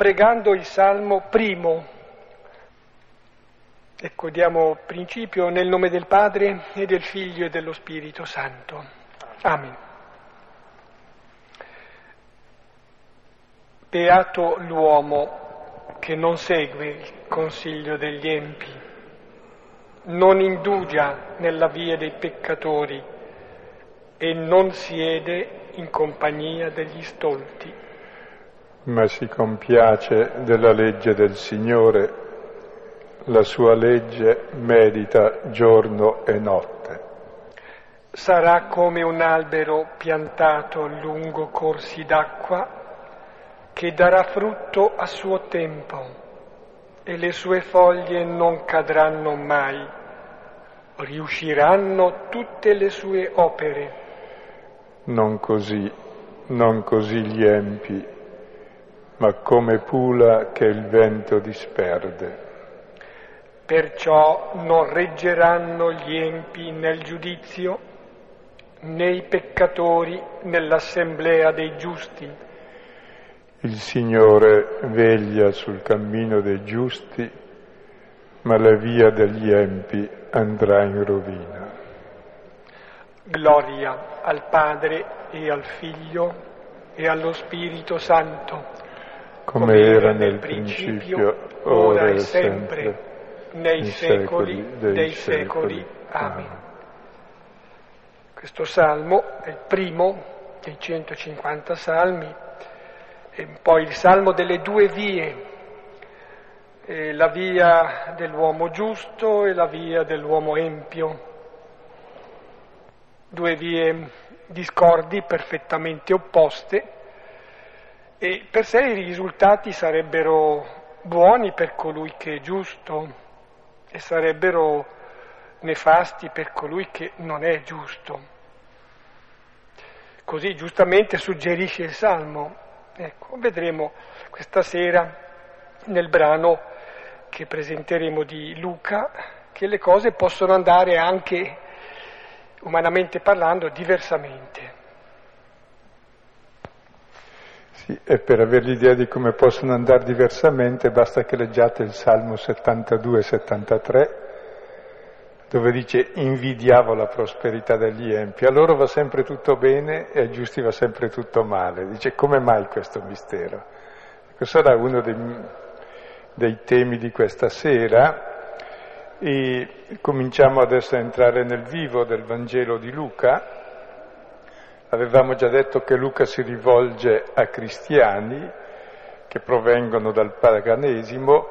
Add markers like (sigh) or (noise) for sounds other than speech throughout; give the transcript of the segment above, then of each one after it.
pregando il Salmo primo. Ecco, diamo principio nel nome del Padre e del Figlio e dello Spirito Santo. Amen. Beato l'uomo che non segue il consiglio degli empi, non indugia nella via dei peccatori e non siede in compagnia degli stolti. Ma si compiace della legge del Signore, la sua legge medita giorno e notte. Sarà come un albero piantato lungo corsi d'acqua che darà frutto a suo tempo e le sue foglie non cadranno mai, riusciranno tutte le sue opere. Non così, non così gli empi, ma come pula che il vento disperde. Perciò non reggeranno gli empi nel giudizio, né i peccatori nell'assemblea dei giusti. Il Signore veglia sul cammino dei giusti, ma la via degli empi andrà in rovina. Gloria al Padre e al Figlio e allo Spirito Santo, come era nel principio, ora e sempre, nei secoli dei secoli. Amen. Questo salmo è il primo dei 150 salmi, è un po' il salmo delle due vie, eh, la via dell'uomo giusto e la via dell'uomo empio, due vie discordi perfettamente opposte e per sé i risultati sarebbero buoni per colui che è giusto e sarebbero nefasti per colui che non è giusto. Così giustamente suggerisce il Salmo. Ecco, vedremo questa sera nel brano che presenteremo di Luca che le cose possono andare anche, umanamente parlando, diversamente. Sì, e per avere l'idea di come possono andare diversamente basta che leggiate il Salmo 72-73 dove dice invidiavo la prosperità degli empi, a loro va sempre tutto bene e ai giusti va sempre tutto male. Dice come mai questo mistero? Questo sarà uno dei, dei temi di questa sera e cominciamo adesso a entrare nel vivo del Vangelo di Luca. Avevamo già detto che Luca si rivolge a cristiani che provengono dal paganesimo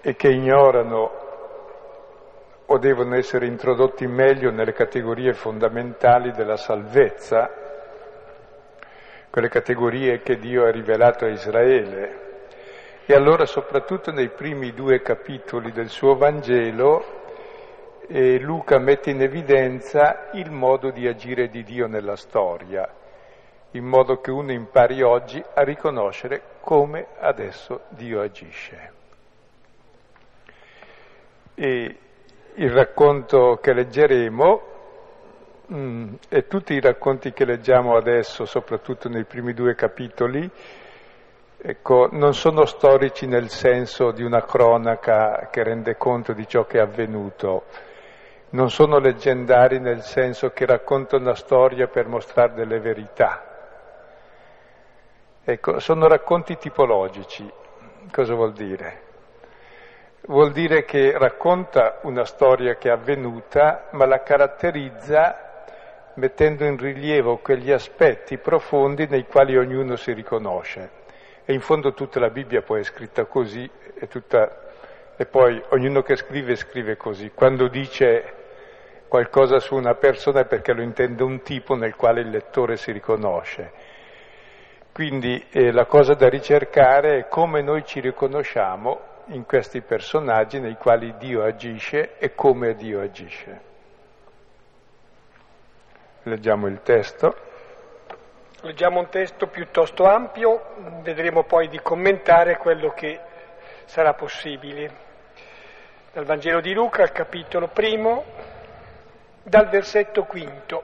e che ignorano o devono essere introdotti meglio nelle categorie fondamentali della salvezza, quelle categorie che Dio ha rivelato a Israele. E allora soprattutto nei primi due capitoli del suo Vangelo eh, Luca mette in evidenza il modo di agire di Dio nella storia, in modo che uno impari oggi a riconoscere come adesso Dio agisce. E il racconto che leggeremo mm, e tutti i racconti che leggiamo adesso, soprattutto nei primi due capitoli, ecco, non sono storici nel senso di una cronaca che rende conto di ciò che è avvenuto, non sono leggendari nel senso che raccontano una storia per mostrare delle verità. Ecco, sono racconti tipologici. Cosa vuol dire? vuol dire che racconta una storia che è avvenuta, ma la caratterizza mettendo in rilievo quegli aspetti profondi nei quali ognuno si riconosce. E in fondo tutta la Bibbia poi è scritta così e, tutta, e poi ognuno che scrive scrive così. Quando dice qualcosa su una persona perché lo intende un tipo nel quale il lettore si riconosce. Quindi eh, la cosa da ricercare è come noi ci riconosciamo in questi personaggi nei quali Dio agisce e come Dio agisce. Leggiamo il testo. Leggiamo un testo piuttosto ampio, vedremo poi di commentare quello che sarà possibile. Dal Vangelo di Luca, capitolo primo, dal versetto quinto.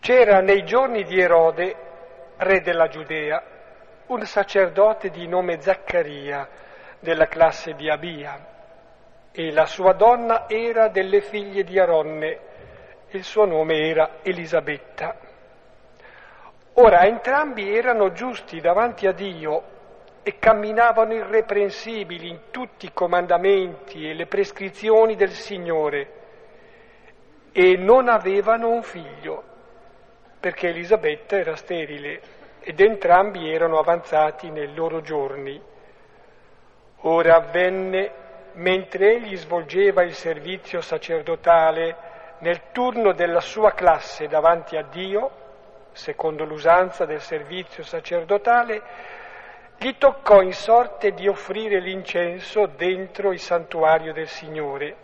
C'era nei giorni di Erode, re della Giudea, un sacerdote di nome Zaccaria, della classe di Abia, e la sua donna era delle figlie di Aronne, il suo nome era Elisabetta. Ora entrambi erano giusti davanti a Dio e camminavano irreprensibili in tutti i comandamenti e le prescrizioni del Signore e non avevano un figlio, perché Elisabetta era sterile ed entrambi erano avanzati nei loro giorni. Ora avvenne, mentre egli svolgeva il servizio sacerdotale nel turno della sua classe davanti a Dio, secondo l'usanza del servizio sacerdotale, gli toccò in sorte di offrire l'incenso dentro il santuario del Signore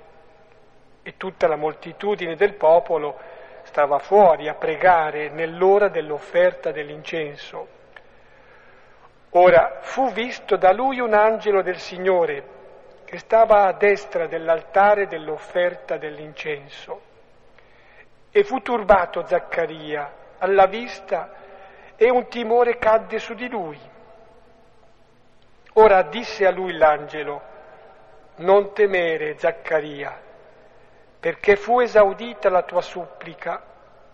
e tutta la moltitudine del popolo stava fuori a pregare nell'ora dell'offerta dell'incenso. Ora fu visto da lui un angelo del Signore che stava a destra dell'altare dell'offerta dell'incenso e fu turbato Zaccaria alla vista e un timore cadde su di lui. Ora disse a lui l'angelo, non temere Zaccaria, perché fu esaudita la tua supplica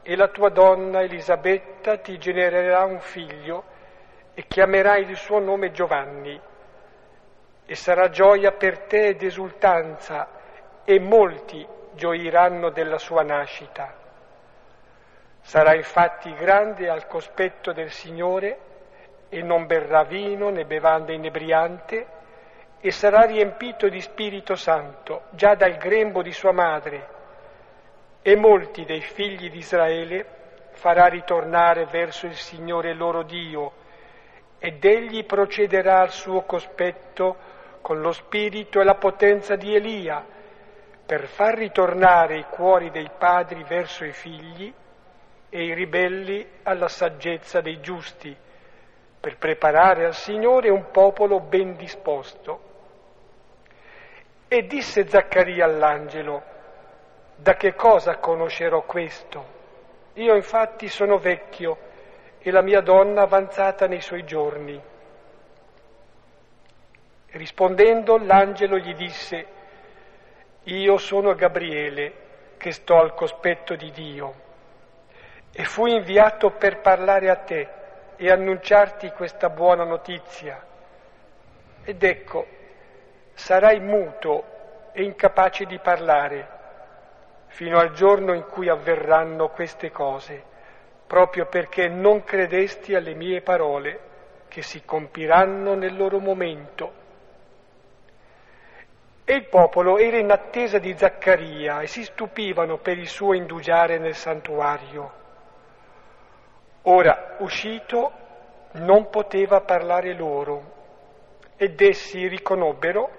e la tua donna Elisabetta ti genererà un figlio e chiamerai il suo nome Giovanni. E sarà gioia per te ed esultanza e molti gioiranno della sua nascita. Sarà infatti grande al cospetto del Signore e non berrà vino né bevanda inebriante e sarà riempito di Spirito Santo già dal grembo di sua madre e molti dei figli di Israele farà ritornare verso il Signore loro Dio ed egli procederà al suo cospetto con lo spirito e la potenza di Elia per far ritornare i cuori dei padri verso i figli e i ribelli alla saggezza dei giusti, per preparare al Signore un popolo ben disposto. E disse Zaccaria all'angelo, da che cosa conoscerò questo? Io infatti sono vecchio e la mia donna avanzata nei suoi giorni. Rispondendo l'angelo gli disse, io sono Gabriele che sto al cospetto di Dio e fui inviato per parlare a te e annunciarti questa buona notizia. Ed ecco, sarai muto e incapace di parlare fino al giorno in cui avverranno queste cose, proprio perché non credesti alle mie parole che si compiranno nel loro momento. E il popolo era in attesa di Zaccaria e si stupivano per il suo indugiare nel santuario. Ora, uscito, non poteva parlare loro ed essi riconobbero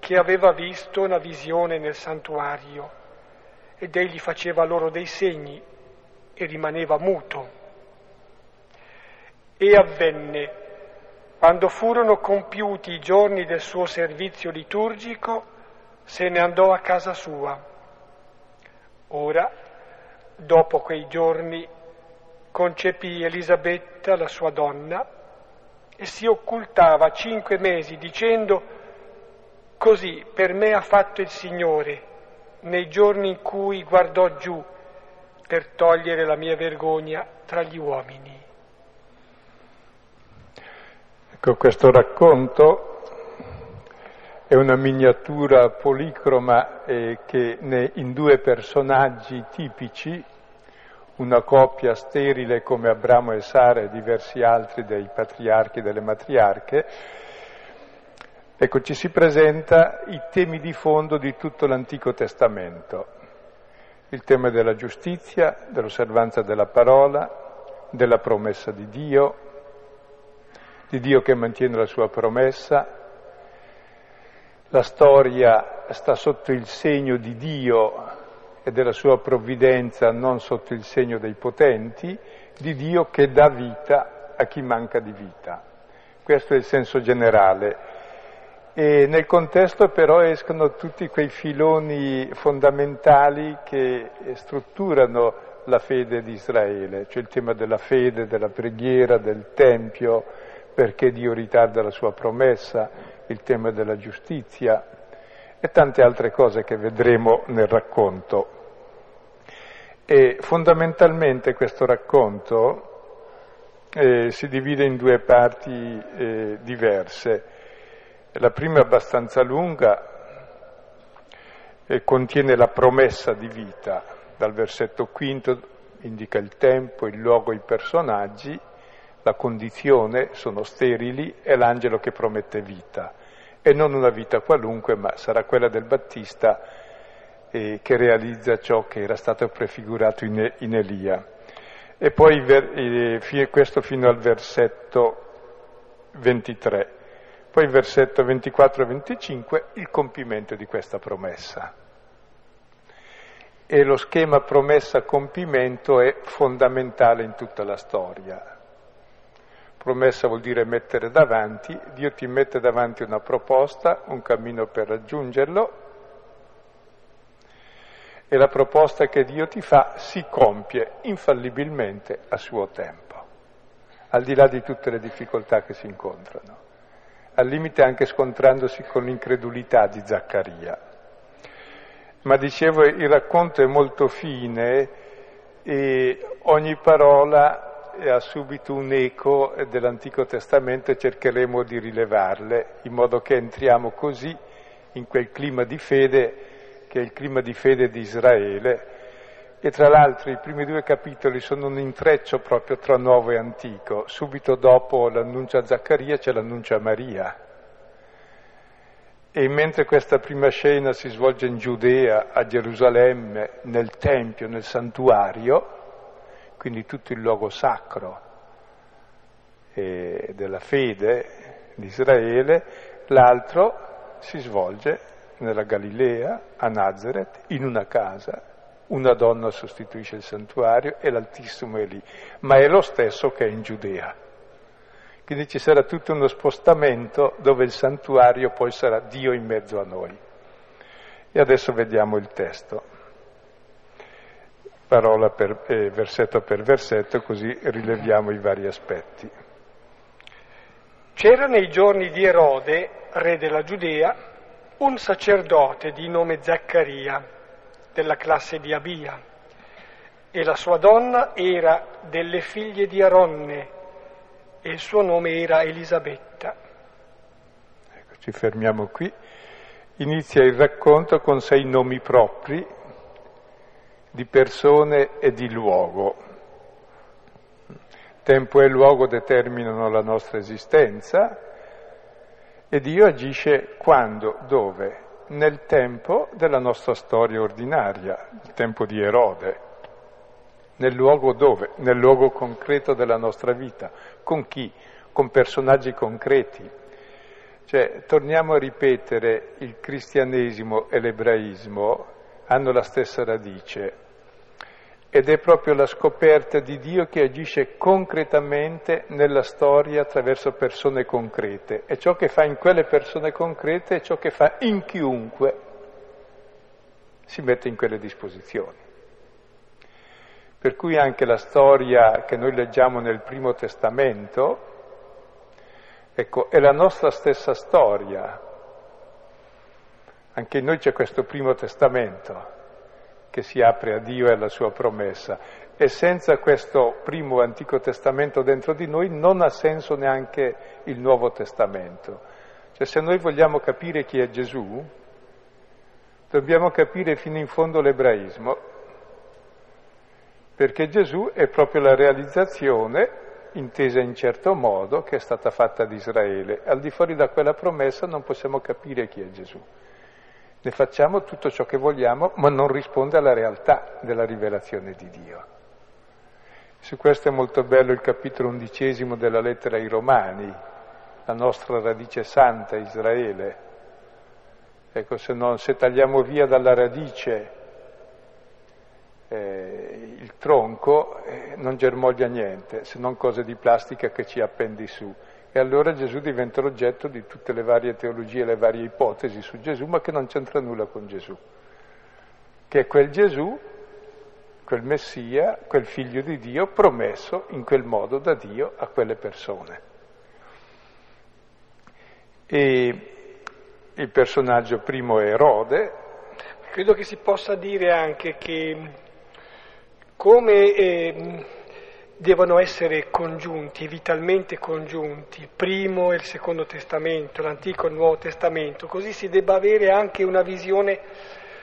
che aveva visto una visione nel santuario ed egli faceva loro dei segni e rimaneva muto. E avvenne, quando furono compiuti i giorni del suo servizio liturgico, se ne andò a casa sua. Ora, dopo quei giorni, concepì Elisabetta, la sua donna, e si occultava cinque mesi dicendo, così per me ha fatto il Signore nei giorni in cui guardò giù per togliere la mia vergogna tra gli uomini. Ecco, questo racconto è una miniatura policroma eh, che ne, in due personaggi tipici una coppia sterile come Abramo e Sara e diversi altri dei patriarchi e delle matriarche, ecco ci si presenta i temi di fondo di tutto l'Antico Testamento, il tema della giustizia, dell'osservanza della parola, della promessa di Dio, di Dio che mantiene la sua promessa. La storia sta sotto il segno di Dio e della sua provvidenza non sotto il segno dei potenti, di Dio che dà vita a chi manca di vita. Questo è il senso generale. E nel contesto però escono tutti quei filoni fondamentali che strutturano la fede di Israele, cioè il tema della fede, della preghiera, del Tempio, perché Dio ritarda la sua promessa, il tema della giustizia e tante altre cose che vedremo nel racconto. E fondamentalmente questo racconto eh, si divide in due parti eh, diverse. La prima è abbastanza lunga e contiene la promessa di vita, dal versetto quinto indica il tempo, il luogo, i personaggi, la condizione, sono sterili, e l'angelo che promette vita. E non una vita qualunque, ma sarà quella del Battista eh, che realizza ciò che era stato prefigurato in, in Elia. E poi eh, questo fino al versetto 23. Poi versetto 24 e 25, il compimento di questa promessa. E lo schema promessa-compimento è fondamentale in tutta la storia. Promessa vuol dire mettere davanti, Dio ti mette davanti una proposta, un cammino per raggiungerlo e la proposta che Dio ti fa si compie infallibilmente a suo tempo, al di là di tutte le difficoltà che si incontrano, al limite anche scontrandosi con l'incredulità di Zaccaria. Ma dicevo, il racconto è molto fine e ogni parola ha subito un eco dell'Antico Testamento e cercheremo di rilevarle, in modo che entriamo così in quel clima di fede che è il clima di fede di Israele, e tra l'altro i primi due capitoli sono un intreccio proprio tra Nuovo e Antico. Subito dopo l'annuncio a Zaccaria c'è l'annuncio a Maria. E mentre questa prima scena si svolge in Giudea, a Gerusalemme, nel Tempio, nel santuario, quindi tutto il luogo sacro della fede di Israele, l'altro si svolge nella Galilea, a Nazareth, in una casa, una donna sostituisce il santuario e l'Altissimo è lì, ma è lo stesso che è in Giudea. Quindi ci sarà tutto uno spostamento dove il santuario poi sarà Dio in mezzo a noi. E adesso vediamo il testo, parola per, eh, versetto per versetto, così rileviamo i vari aspetti. C'era nei giorni di Erode, re della Giudea, un sacerdote di nome Zaccaria, della classe di Abia, e la sua donna era delle figlie di Aronne, e il suo nome era Elisabetta. Ecco, ci fermiamo qui. Inizia il racconto con sei nomi propri di persone e di luogo. Tempo e luogo determinano la nostra esistenza, e Dio agisce quando, dove? Nel tempo della nostra storia ordinaria, il tempo di Erode. Nel luogo dove? Nel luogo concreto della nostra vita. Con chi? Con personaggi concreti. Cioè, torniamo a ripetere, il cristianesimo e l'ebraismo hanno la stessa radice ed è proprio la scoperta di Dio che agisce concretamente nella storia attraverso persone concrete e ciò che fa in quelle persone concrete è ciò che fa in chiunque si mette in quelle disposizioni. Per cui anche la storia che noi leggiamo nel Primo Testamento, ecco, è la nostra stessa storia. Anche in noi c'è questo Primo Testamento che si apre a Dio e alla sua promessa. E senza questo primo Antico Testamento dentro di noi non ha senso neanche il Nuovo Testamento. Cioè se noi vogliamo capire chi è Gesù, dobbiamo capire fino in fondo l'ebraismo, perché Gesù è proprio la realizzazione, intesa in certo modo, che è stata fatta ad Israele. Al di fuori da quella promessa non possiamo capire chi è Gesù. Ne facciamo tutto ciò che vogliamo, ma non risponde alla realtà della rivelazione di Dio. Su questo è molto bello il capitolo undicesimo della lettera ai Romani, la nostra radice santa Israele. Ecco, se, non, se tagliamo via dalla radice eh, il tronco, eh, non germoglia niente, se non cose di plastica che ci appendi su. E allora Gesù diventa l'oggetto di tutte le varie teologie, le varie ipotesi su Gesù, ma che non c'entra nulla con Gesù. Che è quel Gesù quel Messia, quel figlio di Dio promesso in quel modo da Dio a quelle persone. E il personaggio primo è Erode. Credo che si possa dire anche che come eh, devono essere congiunti, vitalmente congiunti, il primo e il secondo testamento, l'antico e il nuovo testamento, così si debba avere anche una visione,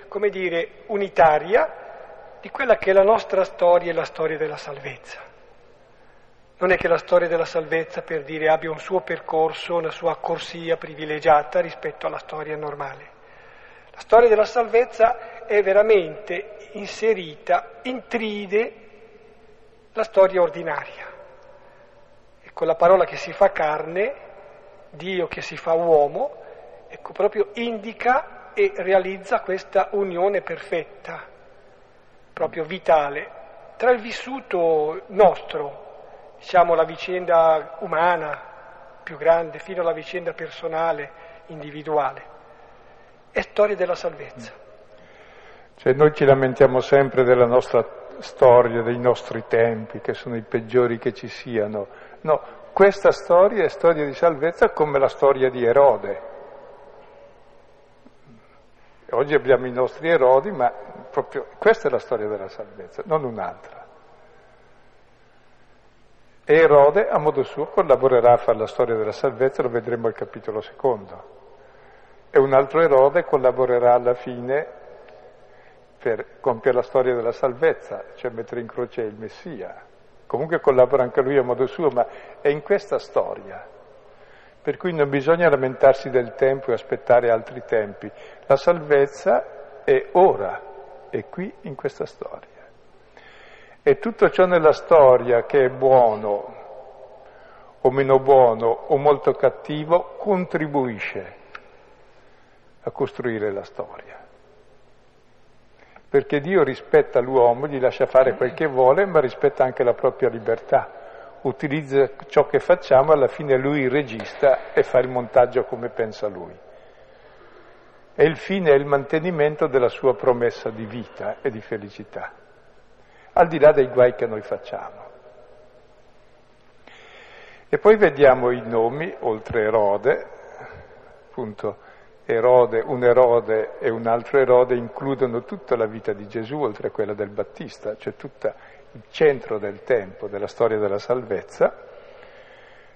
come dire, unitaria di quella che è la nostra storia e la storia della salvezza. Non è che la storia della salvezza, per dire, abbia un suo percorso, una sua corsia privilegiata rispetto alla storia normale. La storia della salvezza è veramente inserita, intride la storia ordinaria. E con la parola che si fa carne, Dio che si fa uomo, ecco proprio indica e realizza questa unione perfetta proprio vitale tra il vissuto nostro, diciamo la vicenda umana più grande, fino alla vicenda personale, individuale. È storia della salvezza. Cioè noi ci lamentiamo sempre della nostra storia, dei nostri tempi, che sono i peggiori che ci siano. No, questa storia è storia di salvezza come la storia di Erode. Oggi abbiamo i nostri erodi, ma proprio questa è la storia della salvezza, non un'altra. E Erode, a modo suo, collaborerà a fare la storia della salvezza, lo vedremo al capitolo secondo. E un altro Erode collaborerà alla fine per compiere la storia della salvezza, cioè mettere in croce il Messia. Comunque collabora anche lui a modo suo, ma è in questa storia. Per cui non bisogna lamentarsi del tempo e aspettare altri tempi. La salvezza è ora, è qui in questa storia. E tutto ciò nella storia che è buono o meno buono o molto cattivo contribuisce a costruire la storia. Perché Dio rispetta l'uomo, gli lascia fare quel che vuole, ma rispetta anche la propria libertà. Utilizza ciò che facciamo, alla fine lui regista e fa il montaggio come pensa lui e il fine è il mantenimento della sua promessa di vita e di felicità, al di là dei guai che noi facciamo. E poi vediamo i nomi, oltre Erode, appunto Erode, un Erode e un altro Erode includono tutta la vita di Gesù, oltre a quella del Battista, cioè tutto il centro del tempo, della storia della salvezza.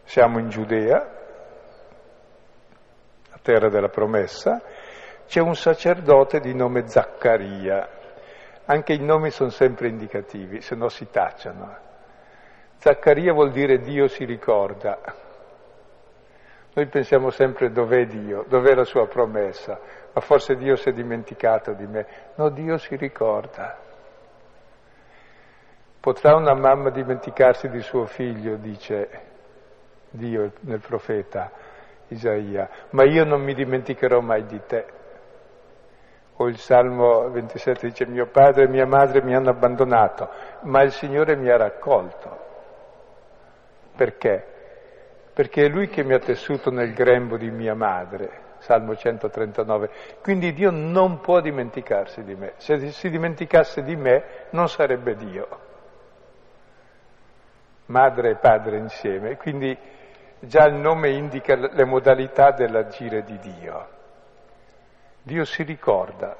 Siamo in Giudea, la terra della promessa, c'è un sacerdote di nome Zaccaria. Anche i nomi sono sempre indicativi, se no si tacciano. Zaccaria vuol dire Dio si ricorda. Noi pensiamo sempre dov'è Dio, dov'è la sua promessa, ma forse Dio si è dimenticato di me. No, Dio si ricorda. Potrà una mamma dimenticarsi di suo figlio, dice Dio nel profeta Isaia, ma io non mi dimenticherò mai di te. O il Salmo 27 dice mio padre e mia madre mi hanno abbandonato, ma il Signore mi ha raccolto. Perché? Perché è Lui che mi ha tessuto nel grembo di mia madre. Salmo 139. Quindi Dio non può dimenticarsi di me. Se si dimenticasse di me non sarebbe Dio. Madre e padre insieme. Quindi già il nome indica le modalità dell'agire di Dio. Dio si ricorda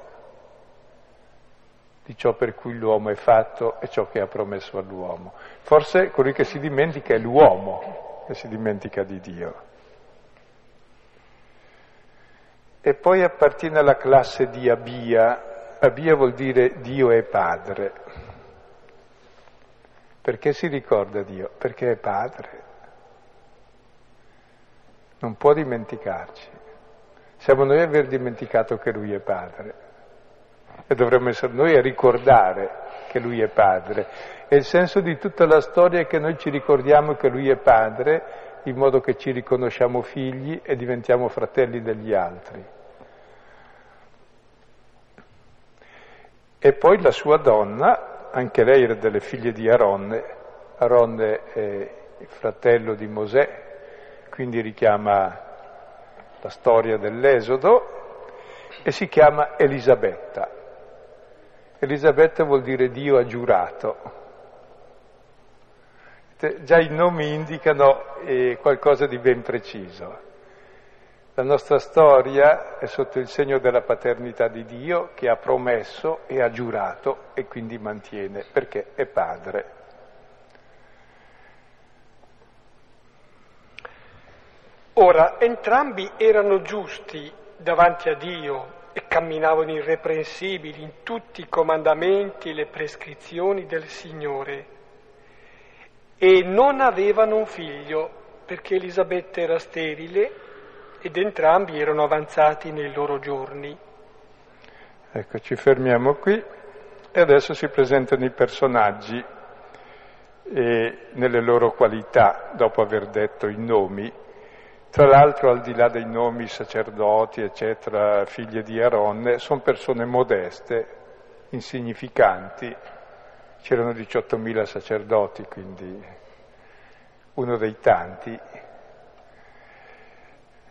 di ciò per cui l'uomo è fatto e ciò che ha promesso all'uomo. Forse colui che si dimentica è l'uomo che si dimentica di Dio. E poi appartiene alla classe di Abia. Abia vuol dire Dio è padre. Perché si ricorda Dio? Perché è padre. Non può dimenticarci. Siamo noi a aver dimenticato che Lui è Padre e dovremmo essere noi a ricordare che Lui è Padre. E il senso di tutta la storia è che noi ci ricordiamo che Lui è Padre in modo che ci riconosciamo figli e diventiamo fratelli degli altri. E poi la sua donna, anche lei era delle figlie di Aronne, Aronne è il fratello di Mosè, quindi richiama la storia dell'Esodo, e si chiama Elisabetta. Elisabetta vuol dire Dio ha giurato. Già i nomi indicano eh, qualcosa di ben preciso. La nostra storia è sotto il segno della paternità di Dio che ha promesso e ha giurato e quindi mantiene, perché è padre. Ora, entrambi erano giusti davanti a Dio e camminavano irreprensibili in tutti i comandamenti e le prescrizioni del Signore e non avevano un figlio perché Elisabetta era sterile ed entrambi erano avanzati nei loro giorni. Ecco, ci fermiamo qui e adesso si presentano i personaggi e nelle loro qualità, dopo aver detto i nomi. Tra l'altro, al di là dei nomi sacerdoti, eccetera, figlie di Aronne, sono persone modeste, insignificanti. C'erano 18.000 sacerdoti, quindi uno dei tanti.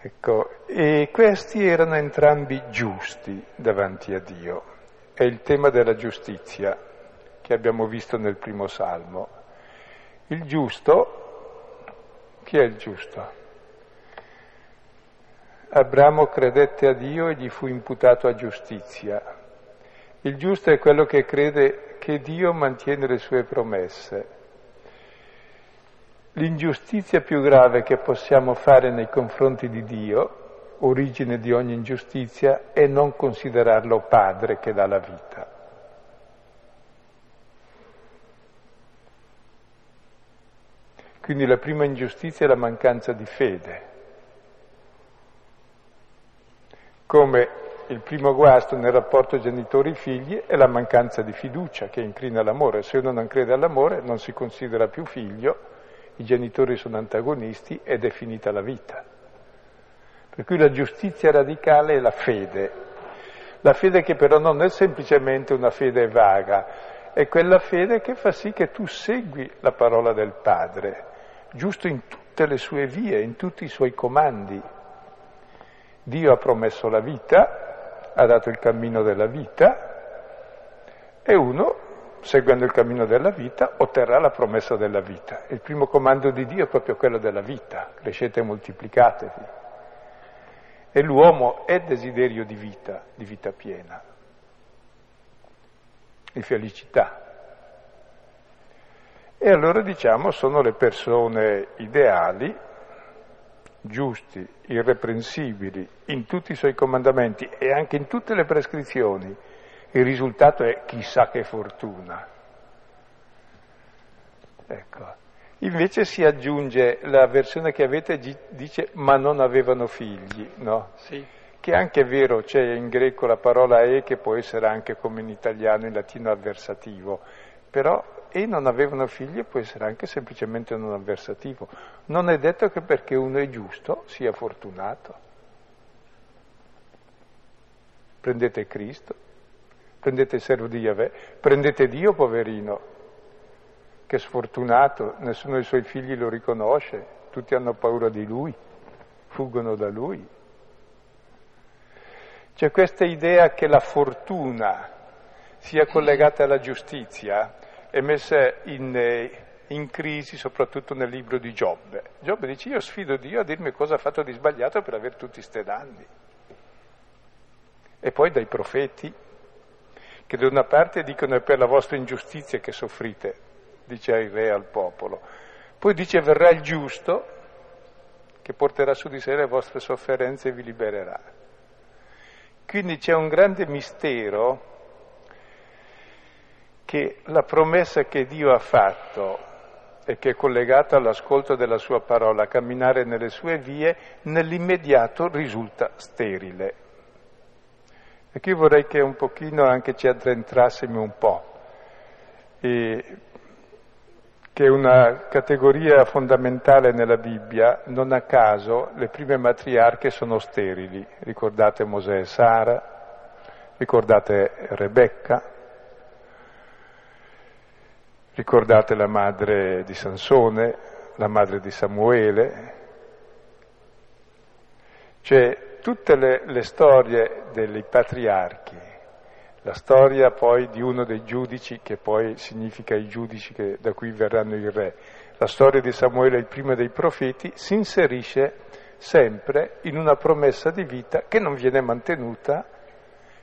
Ecco, e questi erano entrambi giusti davanti a Dio. È il tema della giustizia che abbiamo visto nel primo salmo. Il giusto, chi è il giusto? Abramo credette a Dio e gli fu imputato a giustizia. Il giusto è quello che crede che Dio mantiene le sue promesse. L'ingiustizia più grave che possiamo fare nei confronti di Dio, origine di ogni ingiustizia, è non considerarlo padre che dà la vita. Quindi la prima ingiustizia è la mancanza di fede. come il primo guasto nel rapporto genitori-figli è la mancanza di fiducia che inclina all'amore. Se uno non crede all'amore non si considera più figlio, i genitori sono antagonisti ed è finita la vita. Per cui la giustizia radicale è la fede. La fede che però non è semplicemente una fede vaga, è quella fede che fa sì che tu segui la parola del Padre, giusto in tutte le sue vie, in tutti i suoi comandi. Dio ha promesso la vita, ha dato il cammino della vita e uno, seguendo il cammino della vita, otterrà la promessa della vita. Il primo comando di Dio è proprio quello della vita, crescete e moltiplicatevi. E l'uomo è desiderio di vita, di vita piena, di felicità. E allora diciamo sono le persone ideali giusti, irreprensibili in tutti i suoi comandamenti e anche in tutte le prescrizioni, il risultato è chissà che fortuna. Ecco. Invece si aggiunge la versione che avete dice ma non avevano figli, no? Sì. Che anche è vero, c'è in greco la parola e che può essere anche come in italiano in latino avversativo, però e non avevano figli può essere anche semplicemente un avversativo. Non è detto che perché uno è giusto sia fortunato. Prendete Cristo, prendete il servo di Yahweh, prendete Dio, poverino, che è sfortunato, nessuno dei suoi figli lo riconosce, tutti hanno paura di lui, fuggono da lui. C'è questa idea che la fortuna sia collegata alla giustizia, è messa in, eh, in, crisi soprattutto nel libro di Giobbe. Giobbe dice io sfido Dio a dirmi cosa ha fatto di sbagliato per avere tutti questi danni. E poi dai profeti, che da una parte dicono è per la vostra ingiustizia che soffrite, dice il re al popolo. Poi dice verrà il giusto che porterà su di sé le vostre sofferenze e vi libererà. Quindi c'è un grande mistero che la promessa che Dio ha fatto e che è collegata all'ascolto della sua parola, camminare nelle sue vie, nell'immediato risulta sterile. E qui vorrei che un pochino anche ci addentrassimo un po', e che è una categoria fondamentale nella Bibbia, non a caso le prime matriarche sono sterili, ricordate Mosè e Sara, ricordate Rebecca, Ricordate la madre di Sansone, la madre di Samuele. Cioè, tutte le, le storie dei patriarchi, La storia poi di uno dei giudici, che poi significa i giudici che, da cui verranno i re, la storia di Samuele, il primo dei profeti, si inserisce sempre in una promessa di vita che non viene mantenuta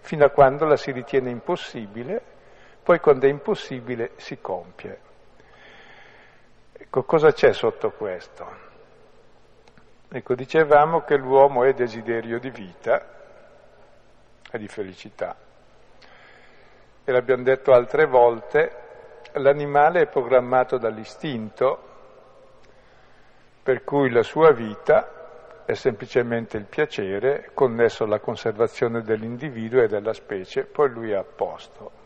fino a quando la si ritiene impossibile, poi quando è impossibile si compie. Ecco, cosa c'è sotto questo? Ecco, dicevamo che l'uomo è desiderio di vita e di felicità. E l'abbiamo detto altre volte, l'animale è programmato dall'istinto, per cui la sua vita è semplicemente il piacere connesso alla conservazione dell'individuo e della specie, poi lui è a posto.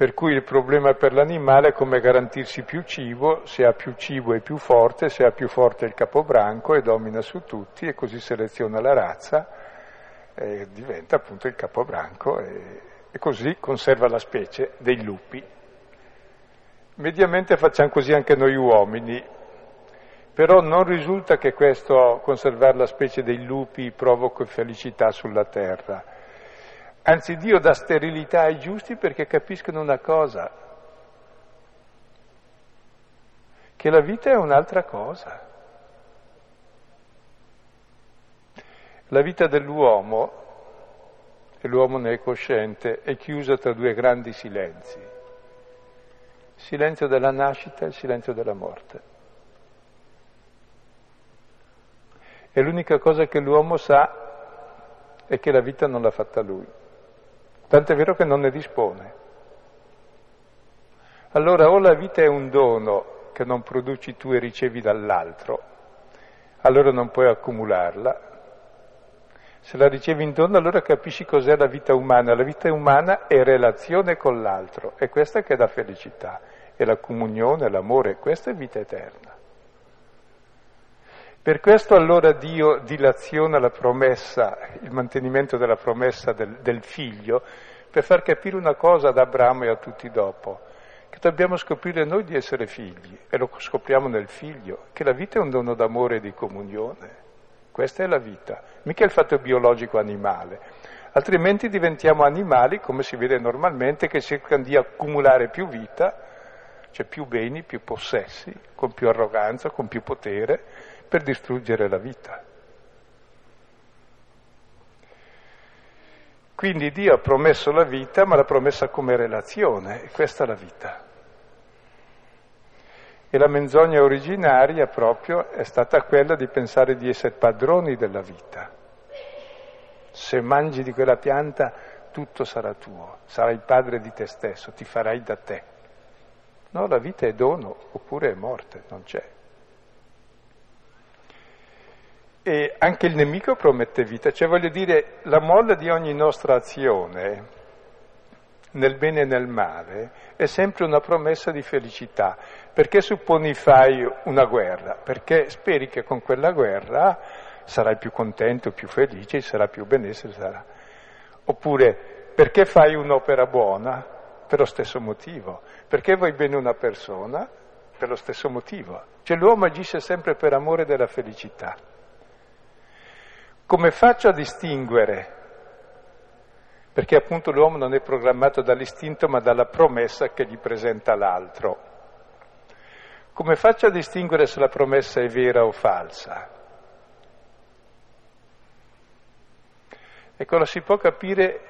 Per cui il problema per l'animale è come garantirsi più cibo, se ha più cibo è più forte, se ha più forte il capobranco e domina su tutti e così seleziona la razza e diventa appunto il capobranco e, e così conserva la specie dei lupi. Mediamente facciamo così anche noi uomini, però non risulta che questo conservare la specie dei lupi provochi felicità sulla terra. Anzi, Dio dà sterilità ai giusti perché capiscono una cosa, che la vita è un'altra cosa. La vita dell'uomo, e l'uomo ne è cosciente, è chiusa tra due grandi silenzi. Il silenzio della nascita e il silenzio della morte. E l'unica cosa che l'uomo sa è che la vita non l'ha fatta lui. Tant'è vero che non ne dispone. Allora o la vita è un dono che non produci tu e ricevi dall'altro, allora non puoi accumularla. Se la ricevi in dono allora capisci cos'è la vita umana. La vita umana è relazione con l'altro, è questa che dà felicità, è la comunione, l'amore, questa è vita eterna. Per questo allora Dio dilaziona la promessa, il mantenimento della promessa del, del, figlio, per far capire una cosa ad Abramo e a tutti dopo, che dobbiamo scoprire noi di essere figli, e lo scopriamo nel figlio, che la vita è un dono d'amore e di comunione. Questa è la vita, mica il fatto biologico animale. Altrimenti diventiamo animali, come si vede normalmente, che cercano di accumulare più vita, cioè più beni, più possessi, con più arroganza, con più potere, per distruggere la vita. Quindi Dio ha promesso la vita, ma l'ha promessa come relazione, e questa è la vita. E la menzogna originaria proprio è stata quella di pensare di essere padroni della vita. Se mangi di quella pianta tutto sarà tuo, sarai padre di te stesso, ti farai da te. No, la vita è dono oppure è morte, non c'è. E anche il nemico promette vita, cioè voglio dire, la molla di ogni nostra azione, nel bene e nel male, è sempre una promessa di felicità. Perché supponi fai una guerra? Perché speri che con quella guerra sarai più contento, più felice, sarà più benessere. Sarà. Oppure perché fai un'opera buona? Per lo stesso motivo. Perché vuoi bene una persona? Per lo stesso motivo. Cioè l'uomo agisce sempre per amore della felicità. Come faccio a distinguere? Perché appunto l'uomo non è programmato dall'istinto ma dalla promessa che gli presenta l'altro. Come faccio a distinguere se la promessa è vera o falsa? Ecco, la si può capire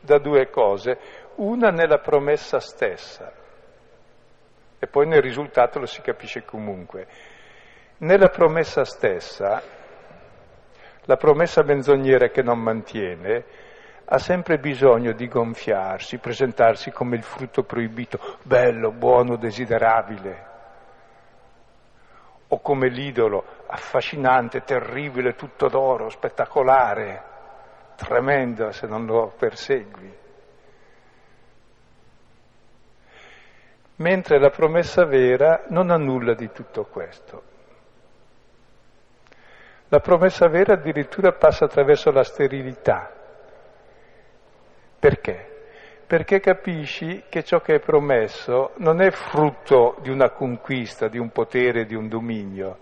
da due cose. Una nella promessa stessa e poi nel risultato lo si capisce comunque. Nella promessa stessa la promessa menzognera che non mantiene ha sempre bisogno di gonfiarsi, presentarsi come il frutto proibito, bello, buono, desiderabile, o come l'idolo, affascinante, terribile, tutto d'oro, spettacolare, tremendo se non lo persegui. Mentre la promessa vera non ha nulla di tutto questo. La promessa vera addirittura passa attraverso la sterilità. Perché? Perché capisci che ciò che è promesso non è frutto di una conquista, di un potere, di un dominio,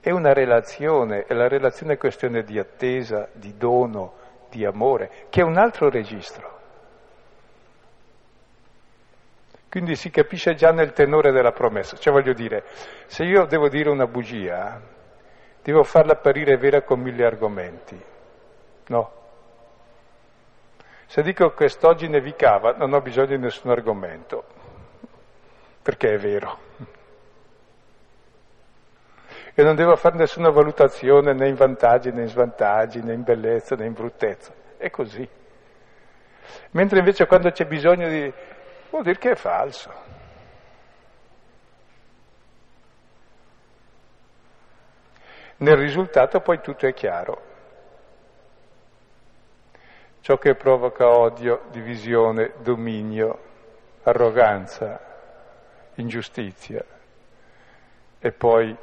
è una relazione, e la relazione è questione di attesa, di dono, di amore, che è un altro registro. Quindi si capisce già nel tenore della promessa. Cioè voglio dire, se io devo dire una bugia, devo farla apparire vera con mille argomenti. No. Se dico quest'oggi nevicava, non ho bisogno di nessun argomento, perché è vero. E non devo fare nessuna valutazione né in vantaggi né in svantaggi, né in bellezza né in bruttezza. È così. Mentre invece quando c'è bisogno di vuol dire che è falso. Nel risultato poi tutto è chiaro. Ciò che provoca odio, divisione, dominio, arroganza, ingiustizia e poi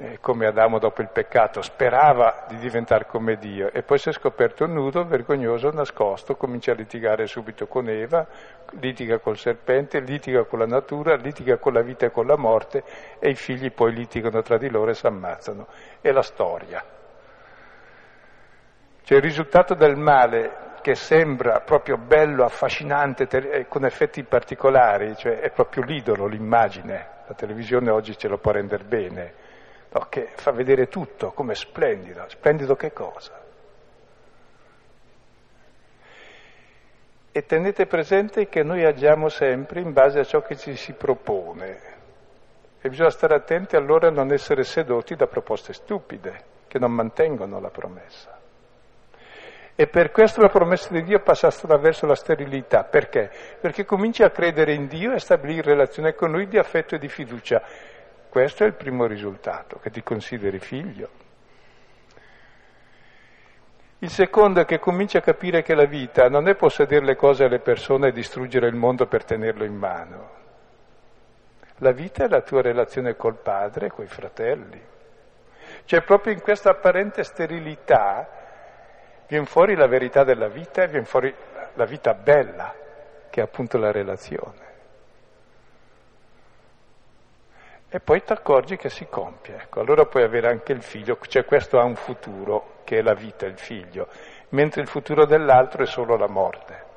eh, come Adamo dopo il peccato, sperava di diventare come Dio e poi si è scoperto nudo, vergognoso, nascosto, comincia a litigare subito con Eva, litiga col serpente, litiga con la natura, litiga con la vita e con la morte e i figli poi litigano tra di loro e si ammazzano. È la storia. Cioè il risultato del male che sembra proprio bello, affascinante, ter- con effetti particolari, cioè è proprio l'idolo, l'immagine. La televisione oggi ce lo può rendere bene no, che fa vedere tutto come splendido. Splendido che cosa? E tenete presente che noi agiamo sempre in base a ciò che ci si propone. E bisogna stare attenti allora a non essere sedotti da proposte stupide, che non mantengono la promessa. E per questo la promessa di Dio passa attraverso la sterilità. Perché? Perché cominci a credere in Dio e a stabilire relazione con Lui di affetto e di fiducia. Questo è il primo risultato, che ti consideri figlio. Il secondo è che cominci a capire che la vita non è possedere le cose alle persone e distruggere il mondo per tenerlo in mano. La vita è la tua relazione col padre e coi fratelli. Cioè proprio in questa apparente sterilità viene fuori la verità della vita e viene fuori la vita bella, che è appunto la relazione. E poi ti accorgi che si compie. Ecco, allora puoi avere anche il figlio, cioè questo ha un futuro, che è la vita, il figlio, mentre il futuro dell'altro è solo la morte.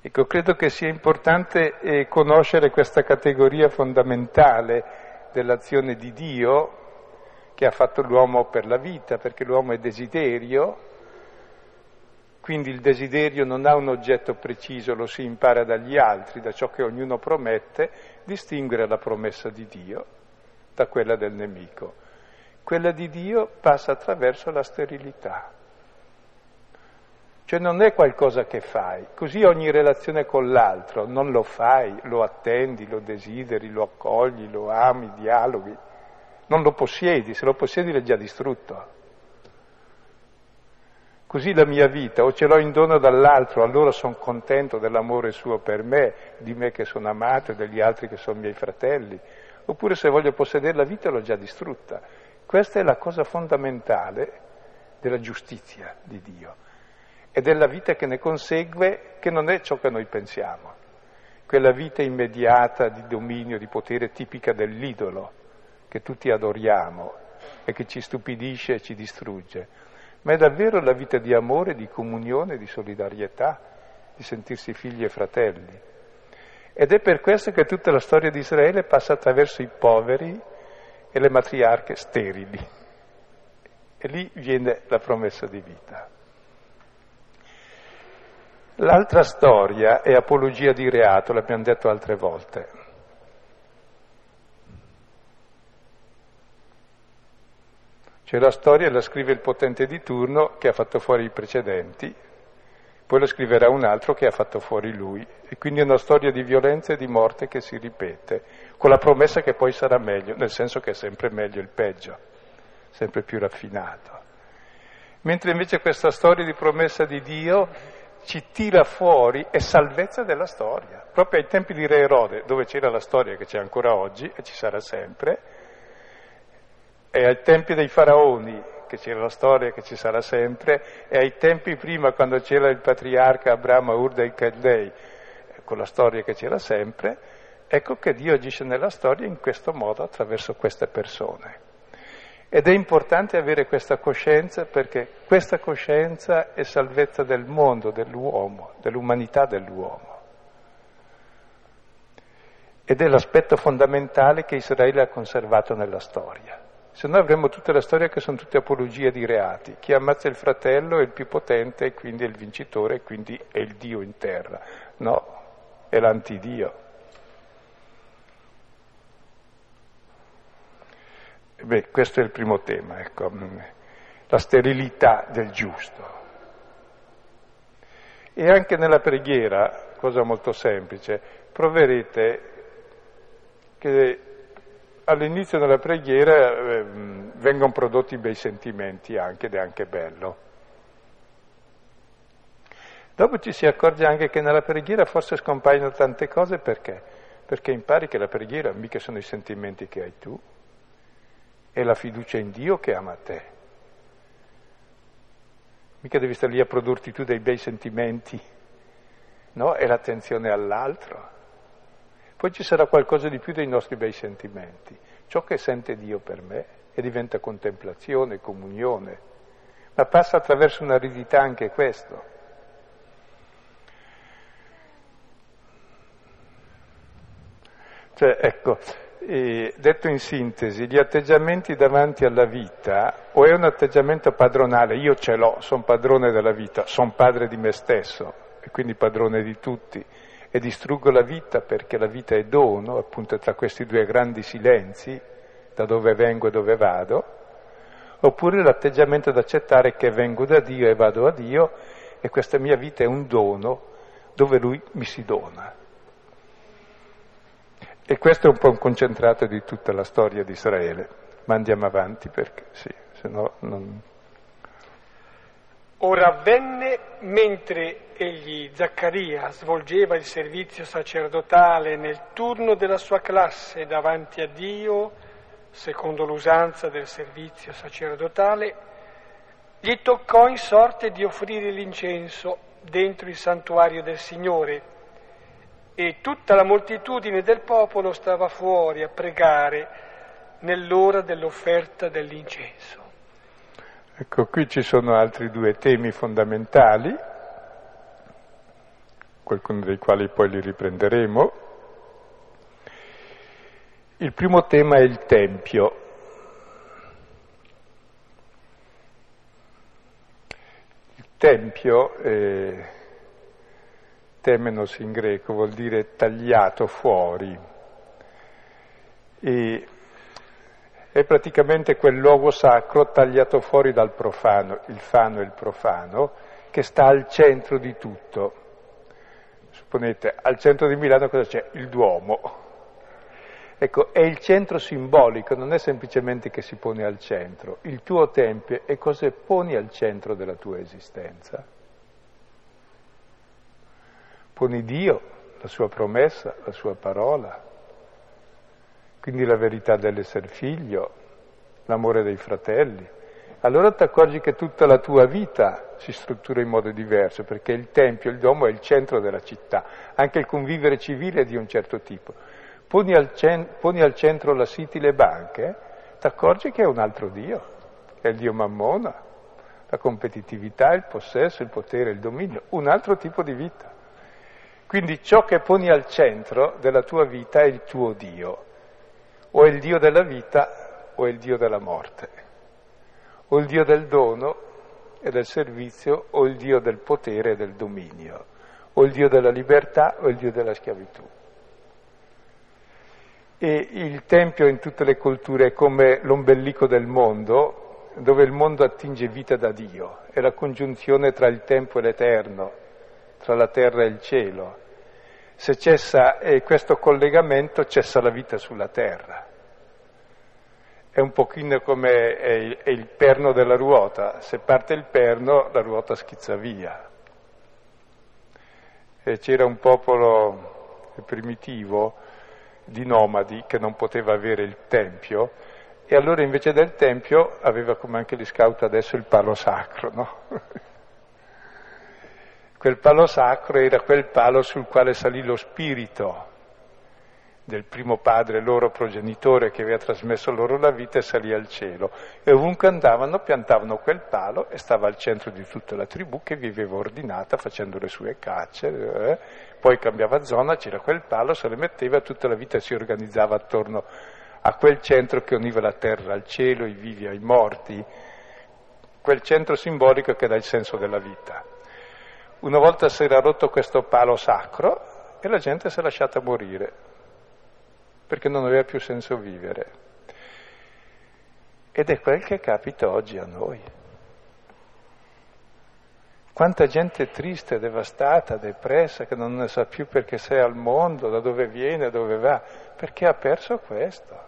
Ecco, credo che sia importante eh, conoscere questa categoria fondamentale dell'azione di Dio che ha fatto l'uomo per la vita, perché l'uomo è desiderio, quindi il desiderio non ha un oggetto preciso, lo si impara dagli altri, da ciò che ognuno promette, distinguere la promessa di Dio da quella del nemico. Quella di Dio passa attraverso la sterilità. Cioè non è qualcosa che fai, così ogni relazione con l'altro non lo fai, lo attendi, lo desideri, lo accogli, lo ami, dialoghi, non lo possiedi, se lo possiedi l'hai già distrutto. Così la mia vita, o ce l'ho in dono dall'altro, allora sono contento dell'amore suo per me, di me che sono amato e degli altri che sono miei fratelli, oppure se voglio possedere la vita l'ho già distrutta. Questa è la cosa fondamentale della giustizia di Dio. E della vita che ne consegue, che non è ciò che noi pensiamo, quella vita immediata di dominio, di potere tipica dell'idolo che tutti adoriamo e che ci stupidisce e ci distrugge ma è davvero la vita di amore, di comunione, di solidarietà, di sentirsi figli e fratelli. Ed è per questo che tutta la storia di Israele passa attraverso i poveri e le matriarche sterili. E lì viene la promessa di vita. L'altra storia è apologia di reato, l'abbiamo detto altre volte. Cioè la storia la scrive il potente di turno che ha fatto fuori i precedenti, poi la scriverà un altro che ha fatto fuori lui. E quindi è una storia di violenza e di morte che si ripete, con la promessa che poi sarà meglio, nel senso che è sempre meglio il peggio, sempre più raffinato. Mentre invece questa storia di promessa di Dio ci tira fuori è salvezza della storia. Proprio ai tempi di Re Erode, dove c'era la storia che c'è ancora oggi e ci sarà sempre, e ai tempi dei faraoni, che c'era la storia che ci sarà sempre, e ai tempi prima quando c'era il patriarca Abramo Ur dei Caldei, con la storia che c'era sempre, ecco che Dio agisce nella storia in questo modo attraverso queste persone. Ed è importante avere questa coscienza perché questa coscienza è salvezza del mondo, dell'uomo, dell'umanità dell'uomo. Ed è l'aspetto fondamentale che Israele ha conservato nella storia. Se no avremmo tutta la storia che sono tutte apologie di reati. Chi ammazza il fratello è il più potente e quindi è il vincitore e quindi è il Dio in terra. No, è l'antidio. Beh, questo è il primo tema, ecco, la sterilità del giusto. E anche nella preghiera, cosa molto semplice, proverete che all'inizio della preghiera eh, vengono prodotti bei sentimenti anche, ed è anche bello. Dopo ci si accorge anche che nella preghiera forse scompaiono tante cose perché? Perché impari che la preghiera mica sono i sentimenti che hai tu, è la fiducia in Dio che ama te. Mica devi stare lì a produrti tu dei bei sentimenti, no? È l'attenzione all'altro. Poi ci sarà qualcosa di più dei nostri bei sentimenti, ciò che sente Dio per me e diventa contemplazione, comunione, ma passa attraverso un'aridità anche questo. Cioè, ecco, eh, detto in sintesi, gli atteggiamenti davanti alla vita o è un atteggiamento padronale, io ce l'ho, sono padrone della vita, sono padre di me stesso e quindi padrone di tutti e distruggo la vita perché la vita è dono, appunto tra questi due grandi silenzi, da dove vengo e dove vado, oppure l'atteggiamento ad accettare che vengo da Dio e vado a Dio e questa mia vita è un dono dove Lui mi si dona. E questo è un po' un concentrato di tutta la storia di Israele, ma andiamo avanti perché sì, se no non... Ora avvenne mentre egli, Zaccaria, svolgeva il servizio sacerdotale nel turno della sua classe davanti a Dio, secondo l'usanza del servizio sacerdotale, gli toccò in sorte di offrire l'incenso dentro il santuario del Signore e tutta la moltitudine del popolo stava fuori a pregare nell'ora dell'offerta dell'incenso. Ecco, qui ci sono altri due temi fondamentali, qualcuno dei quali poi li riprenderemo. Il primo tema è il Tempio. Il Tempio è temenos in greco vuol dire tagliato fuori. E è praticamente quel luogo sacro tagliato fuori dal profano, il fano e il profano, che sta al centro di tutto. Supponete, al centro di Milano cosa c'è? Il Duomo. Ecco, è il centro simbolico, non è semplicemente che si pone al centro. Il tuo tempio è cosa poni al centro della tua esistenza. Poni Dio, la sua promessa, la sua parola, quindi la verità dell'essere figlio, l'amore dei fratelli. Allora ti accorgi che tutta la tua vita si struttura in modo diverso, perché il Tempio, il Domo è il centro della città, anche il convivere civile è di un certo tipo. Poni al, cen- poni al centro la City, le banche, ti accorgi che è un altro Dio, è il Dio Mammona, la competitività, il possesso, il potere, il dominio, un altro tipo di vita. Quindi ciò che poni al centro della tua vita è il tuo Dio, o è il Dio della vita o è il Dio della morte, o il Dio del dono e del servizio o il Dio del potere e del dominio, o il Dio della libertà o il Dio della schiavitù. E il Tempio in tutte le culture è come l'ombelico del mondo, dove il mondo attinge vita da Dio, è la congiunzione tra il tempo e l'eterno, tra la terra e il cielo. Se cessa eh, questo collegamento, cessa la vita sulla terra. È un pochino come è il, è il perno della ruota, se parte il perno la ruota schizza via. E c'era un popolo primitivo di nomadi che non poteva avere il tempio e allora invece del tempio aveva come anche gli scout adesso il palo sacro, no? (laughs) Quel palo sacro era quel palo sul quale salì lo spirito del primo padre, loro progenitore che aveva trasmesso loro la vita e salì al cielo. E ovunque andavano piantavano quel palo e stava al centro di tutta la tribù che viveva ordinata facendo le sue cacce. Eh. Poi cambiava zona, c'era quel palo, se le metteva, tutta la vita si organizzava attorno a quel centro che univa la terra al cielo, i vivi ai morti, quel centro simbolico che dà il senso della vita. Una volta si era rotto questo palo sacro e la gente si è lasciata morire perché non aveva più senso vivere. Ed è quel che capita oggi a noi. Quanta gente triste, devastata, depressa, che non ne sa più perché sei al mondo, da dove viene, dove va, perché ha perso questo.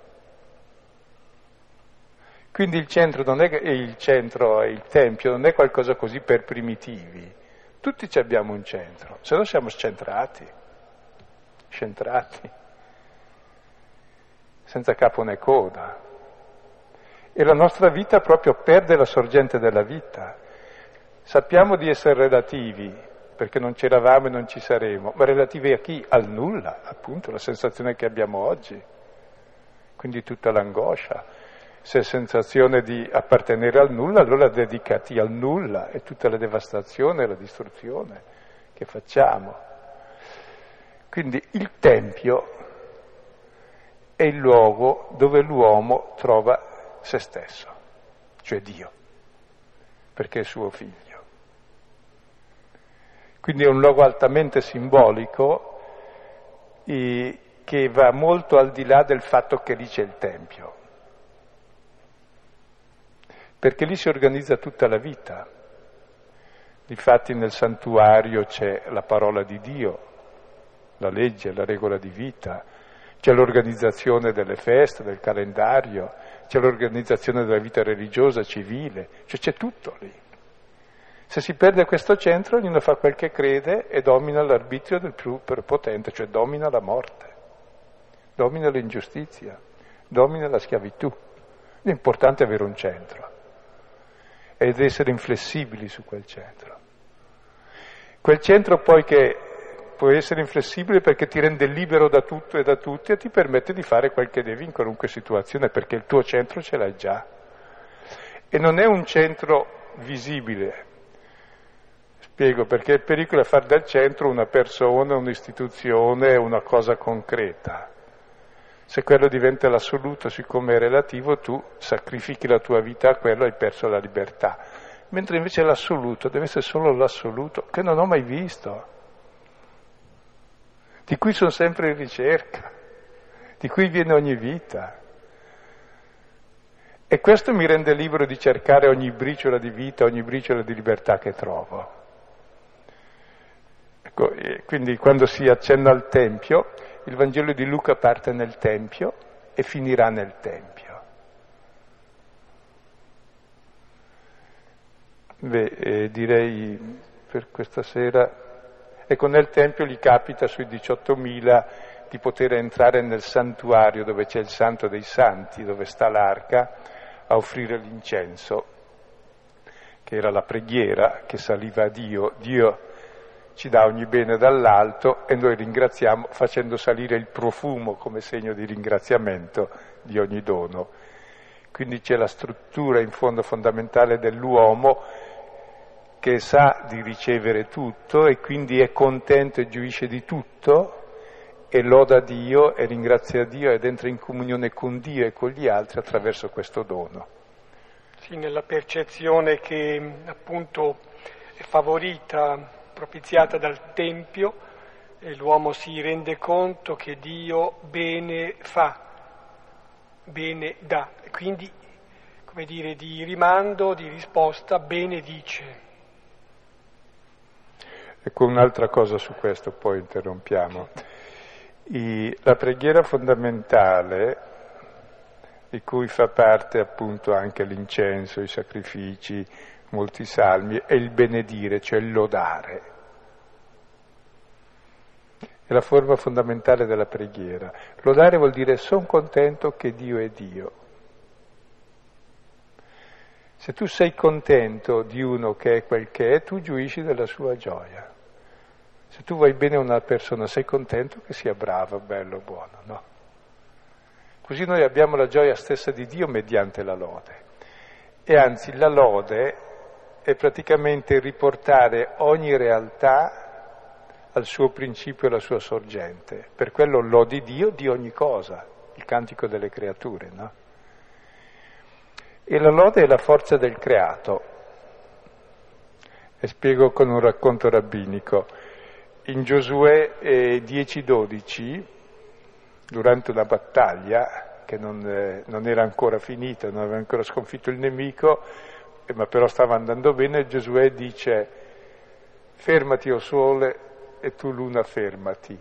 Quindi il centro, non è, il centro, il Tempio, non è qualcosa così per primitivi. Tutti abbiamo un centro, se no siamo scentrati, scentrati senza capo né coda. E la nostra vita proprio perde la sorgente della vita. Sappiamo di essere relativi, perché non c'eravamo e non ci saremo, ma relativi a chi? Al nulla, appunto, la sensazione che abbiamo oggi. Quindi tutta l'angoscia. Se sensazione di appartenere al nulla, allora dedicati al nulla e tutta la devastazione e la distruzione che facciamo. Quindi il Tempio è il luogo dove l'uomo trova se stesso, cioè Dio, perché è suo figlio. Quindi è un luogo altamente simbolico eh, che va molto al di là del fatto che lì c'è il Tempio, perché lì si organizza tutta la vita. Difatti nel santuario c'è la parola di Dio, la legge, la regola di vita, c'è l'organizzazione delle feste, del calendario, c'è l'organizzazione della vita religiosa, civile, cioè c'è tutto lì. Se si perde questo centro, ognuno fa quel che crede e domina l'arbitrio del più prepotente, cioè domina la morte, domina l'ingiustizia, domina la schiavitù. L'importante è avere un centro ed essere inflessibili su quel centro. Quel centro poi che può essere inflessibile perché ti rende libero da tutto e da tutti e ti permette di fare quel che devi in qualunque situazione perché il tuo centro ce l'hai già. E non è un centro visibile. Spiego perché il pericolo è fare del centro una persona, un'istituzione, una cosa concreta. Se quello diventa l'assoluto, siccome è relativo, tu sacrifichi la tua vita a quello e hai perso la libertà. Mentre invece l'assoluto deve essere solo l'assoluto, che non ho mai visto di cui sono sempre in ricerca, di cui viene ogni vita. E questo mi rende libero di cercare ogni briciola di vita, ogni briciola di libertà che trovo. Ecco, quindi quando si accenna al Tempio, il Vangelo di Luca parte nel Tempio e finirà nel Tempio. Beh, eh, direi per questa sera Ecco, nel Tempio gli capita sui 18.000 di poter entrare nel santuario dove c'è il Santo dei Santi, dove sta l'arca, a offrire l'incenso, che era la preghiera che saliva a Dio. Dio ci dà ogni bene dall'alto e noi ringraziamo facendo salire il profumo come segno di ringraziamento di ogni dono. Quindi c'è la struttura in fondo fondamentale dell'uomo che sa di ricevere tutto e quindi è contento e gioisce di tutto e loda Dio e ringrazia Dio ed entra in comunione con Dio e con gli altri attraverso questo dono. Sì, nella percezione che appunto è favorita, propiziata dal Tempio, l'uomo si rende conto che Dio bene fa, bene dà, quindi come dire di rimando, di risposta, benedice. Ecco un'altra cosa su questo, poi interrompiamo. I, la preghiera fondamentale, di cui fa parte appunto anche l'incenso, i sacrifici, molti salmi, è il benedire, cioè il lodare. È la forma fondamentale della preghiera. Lodare vuol dire sono contento che Dio è Dio. Se tu sei contento di uno che è quel che è, tu giuisci della sua gioia. Se tu vuoi bene a una persona, sei contento che sia bravo, bello, buono, no? Così noi abbiamo la gioia stessa di Dio mediante la lode. E anzi, la lode è praticamente riportare ogni realtà al suo principio e alla sua sorgente. Per quello lodi Dio di ogni cosa, il cantico delle creature, no? E la lode è la forza del creato. E spiego con un racconto rabbinico. In Giosuè 10-12, durante una battaglia che non, eh, non, era ancora finita, non aveva ancora sconfitto il nemico, eh, ma però stava andando bene, Giosuè dice fermati o sole e tu luna fermati.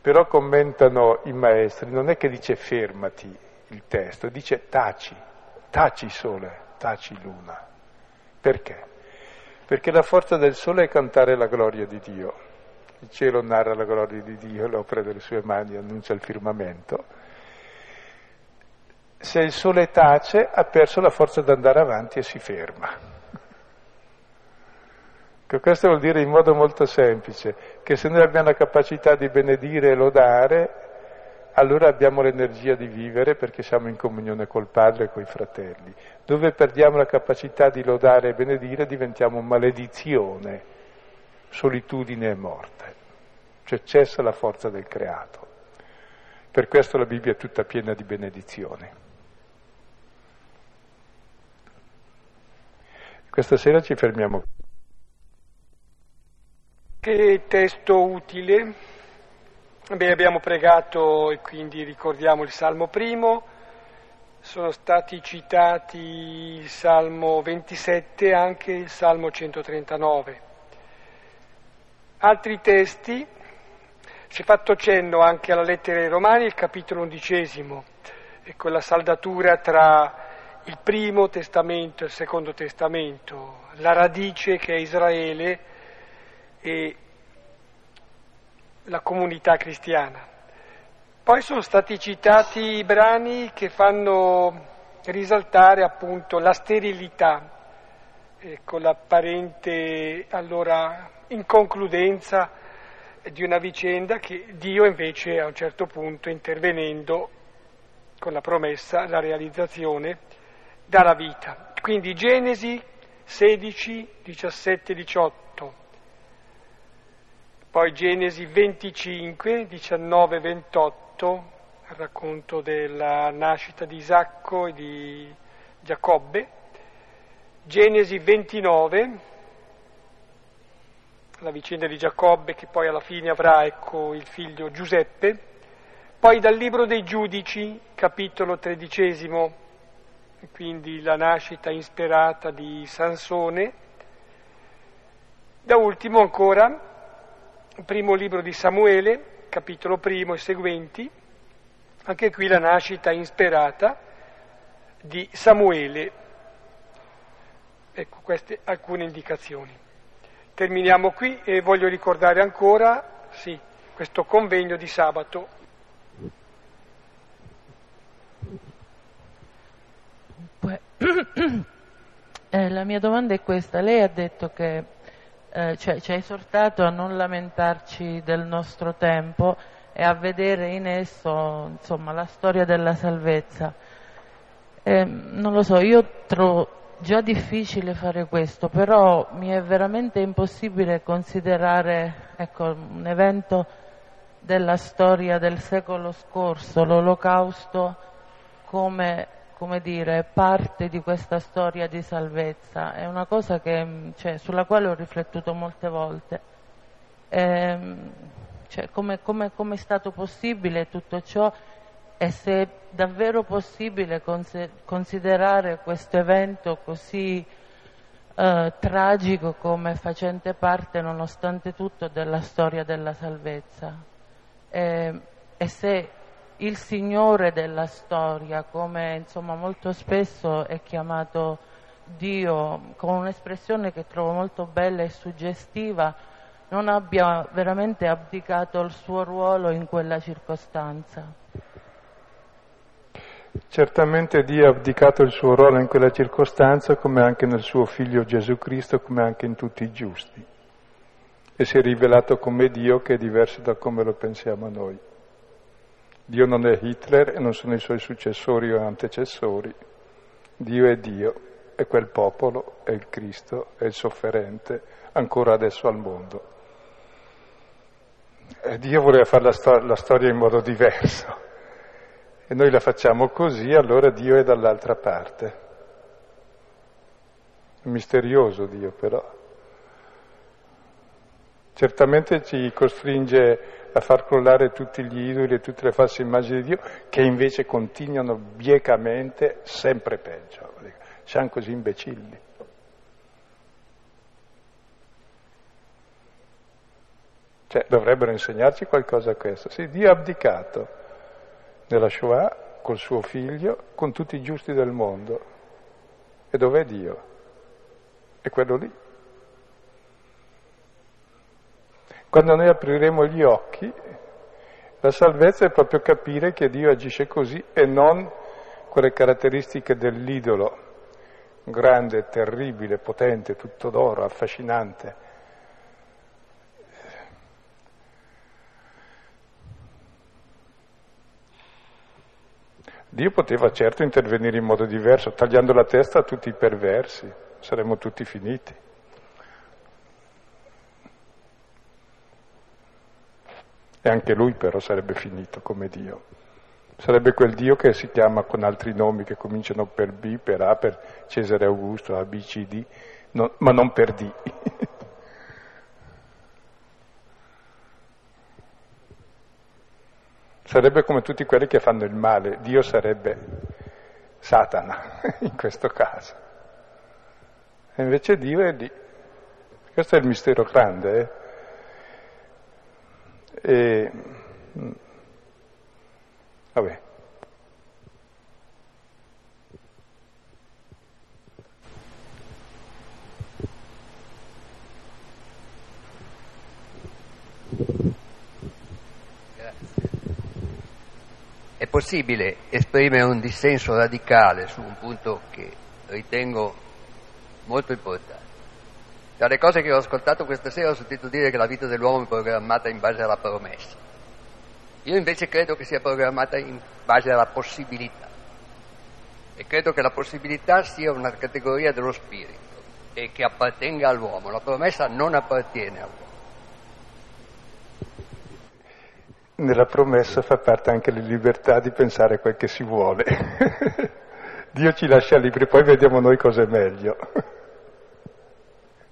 Però commentano i maestri, non è che dice fermati il testo, dice taci, taci sole, taci luna. Perché? Perché la forza del sole è cantare la gloria di Dio. Il cielo narra la gloria di Dio, l'opera delle sue mani annuncia il firmamento. Se il sole tace ha perso la forza di andare avanti e si ferma. Questo vuol dire in modo molto semplice che se noi abbiamo la capacità di benedire e lodare, allora abbiamo l'energia di vivere perché siamo in comunione col Padre e coi fratelli. Dove perdiamo la capacità di lodare e benedire diventiamo maledizione, solitudine e morte. Cioè cessa la forza del creato. Per questo la Bibbia è tutta piena di benedizioni. Questa sera ci fermiamo. Che testo utile Beh, abbiamo pregato e quindi ricordiamo il Salmo primo, sono stati citati il Salmo 27 e anche il Salmo 139. Altri testi, si è fatto cenno anche alla lettera ai Romani, il capitolo undicesimo, e quella saldatura tra il primo testamento e il secondo testamento, la radice che è Israele e la comunità cristiana. Poi sono stati citati i brani che fanno risaltare appunto la sterilità, con l'apparente allora inconcludenza di una vicenda che Dio invece a un certo punto intervenendo con la promessa, la realizzazione, dà la vita. Quindi Genesi 16, 17, 18 poi Genesi 25, 19, 28, il racconto della nascita di Isacco e di Giacobbe. Genesi 29, la vicenda di Giacobbe che poi alla fine avrà ecco, il figlio Giuseppe. Poi dal libro dei giudici, capitolo tredicesimo, quindi la nascita insperata di Sansone. Da ultimo ancora primo libro di Samuele, capitolo primo e seguenti, anche qui la nascita insperata di Samuele. Ecco queste alcune indicazioni. Terminiamo qui e voglio ricordare ancora, sì, questo convegno di sabato. (clears throat) Eh, la mia domanda è questa. Lei ha detto che eh, cioè, ci ha esortato a non lamentarci del nostro tempo e a vedere in esso insomma, la storia della salvezza. Eh, non lo so, io trovo già difficile fare questo, però mi è veramente impossibile considerare ecco, un evento della storia del secolo scorso, l'olocausto, come come dire, parte di questa storia di salvezza, è una cosa che, cioè, sulla quale ho riflettuto molte volte. Ehm, cioè, come, come, come, è stato possibile tutto ciò e se è davvero possibile considerare questo evento così eh, tragico come facente parte, nonostante tutto, della storia della salvezza. E, e se il Signore della storia, come insomma molto spesso è chiamato Dio, con un'espressione che trovo molto bella e suggestiva, non abbia veramente abdicato il suo ruolo in quella circostanza. Certamente Dio ha abdicato il suo ruolo in quella circostanza come anche nel suo figlio Gesù Cristo, come anche in tutti i giusti. e si è rivelato come Dio che è diverso da come lo pensiamo noi. Dio non è Hitler e non sono i suoi successori o antecessori. Dio è Dio, è quel popolo, è il Cristo, è il sofferente, ancora adesso al mondo. E Dio voleva fare la, stor- la storia in modo diverso e noi la facciamo così, allora Dio è dall'altra parte. Misterioso Dio però. Certamente ci costringe a far crollare tutti gli idoli e tutte le false immagini di Dio, che invece continuano biecamente sempre peggio. Siamo così imbecilli. Cioè, dovrebbero insegnarci qualcosa a questo. Sì, Dio ha abdicato nella Shoah col suo figlio, con tutti i giusti del mondo. E dov'è Dio? È quello lì. Quando noi apriremo gli occhi, la salvezza è proprio capire che Dio agisce così e non quelle caratteristiche dell'idolo, grande, terribile, potente, tutto d'oro, affascinante. Dio poteva certo intervenire in modo diverso, tagliando la testa a tutti i perversi, saremmo tutti finiti. E anche lui però sarebbe finito come Dio. Sarebbe quel Dio che si chiama con altri nomi che cominciano per B, per A, per Cesare Augusto, A, B, C, D, no, ma non per D. (laughs) sarebbe come tutti quelli che fanno il male. Dio sarebbe Satana (laughs) in questo caso. E invece Dio è lì. Questo è il mistero grande. Eh? E, mm, vabbè. È possibile esprimere un dissenso radicale su un punto che ritengo molto importante. Tra le cose che ho ascoltato questa sera ho sentito dire che la vita dell'uomo è programmata in base alla promessa. Io invece credo che sia programmata in base alla possibilità. E credo che la possibilità sia una categoria dello spirito e che appartenga all'uomo. La promessa non appartiene all'uomo. Nella promessa fa parte anche la libertà di pensare quel che si vuole. (laughs) Dio ci lascia libri, poi vediamo noi cosa è meglio.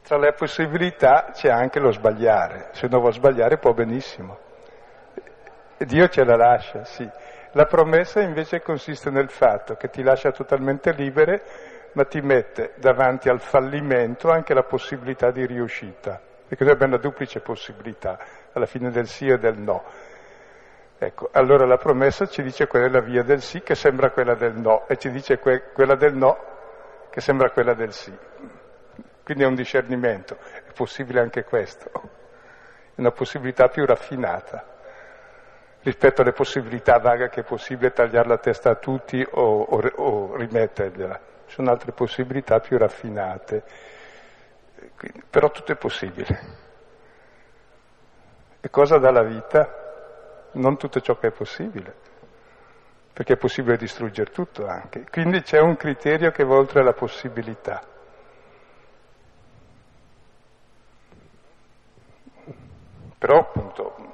Tra le possibilità c'è anche lo sbagliare, se uno vuole sbagliare può benissimo. Dio ce la lascia, sì. La promessa invece consiste nel fatto che ti lascia totalmente libere, ma ti mette davanti al fallimento anche la possibilità di riuscita. Perché noi abbiamo una duplice possibilità, alla fine del sì e del no. Ecco, allora la promessa ci dice quella è la via del sì che sembra quella del no e ci dice que- quella del no che sembra quella del sì. Quindi è un discernimento, è possibile anche questo, è una possibilità più raffinata rispetto alle possibilità vaghe che è possibile tagliare la testa a tutti o, o, o rimettergliela. Ci sono altre possibilità più raffinate, Quindi, però tutto è possibile. E cosa dà la vita? Non tutto ciò che è possibile, perché è possibile distruggere tutto anche. Quindi c'è un criterio che va oltre la possibilità. Però appunto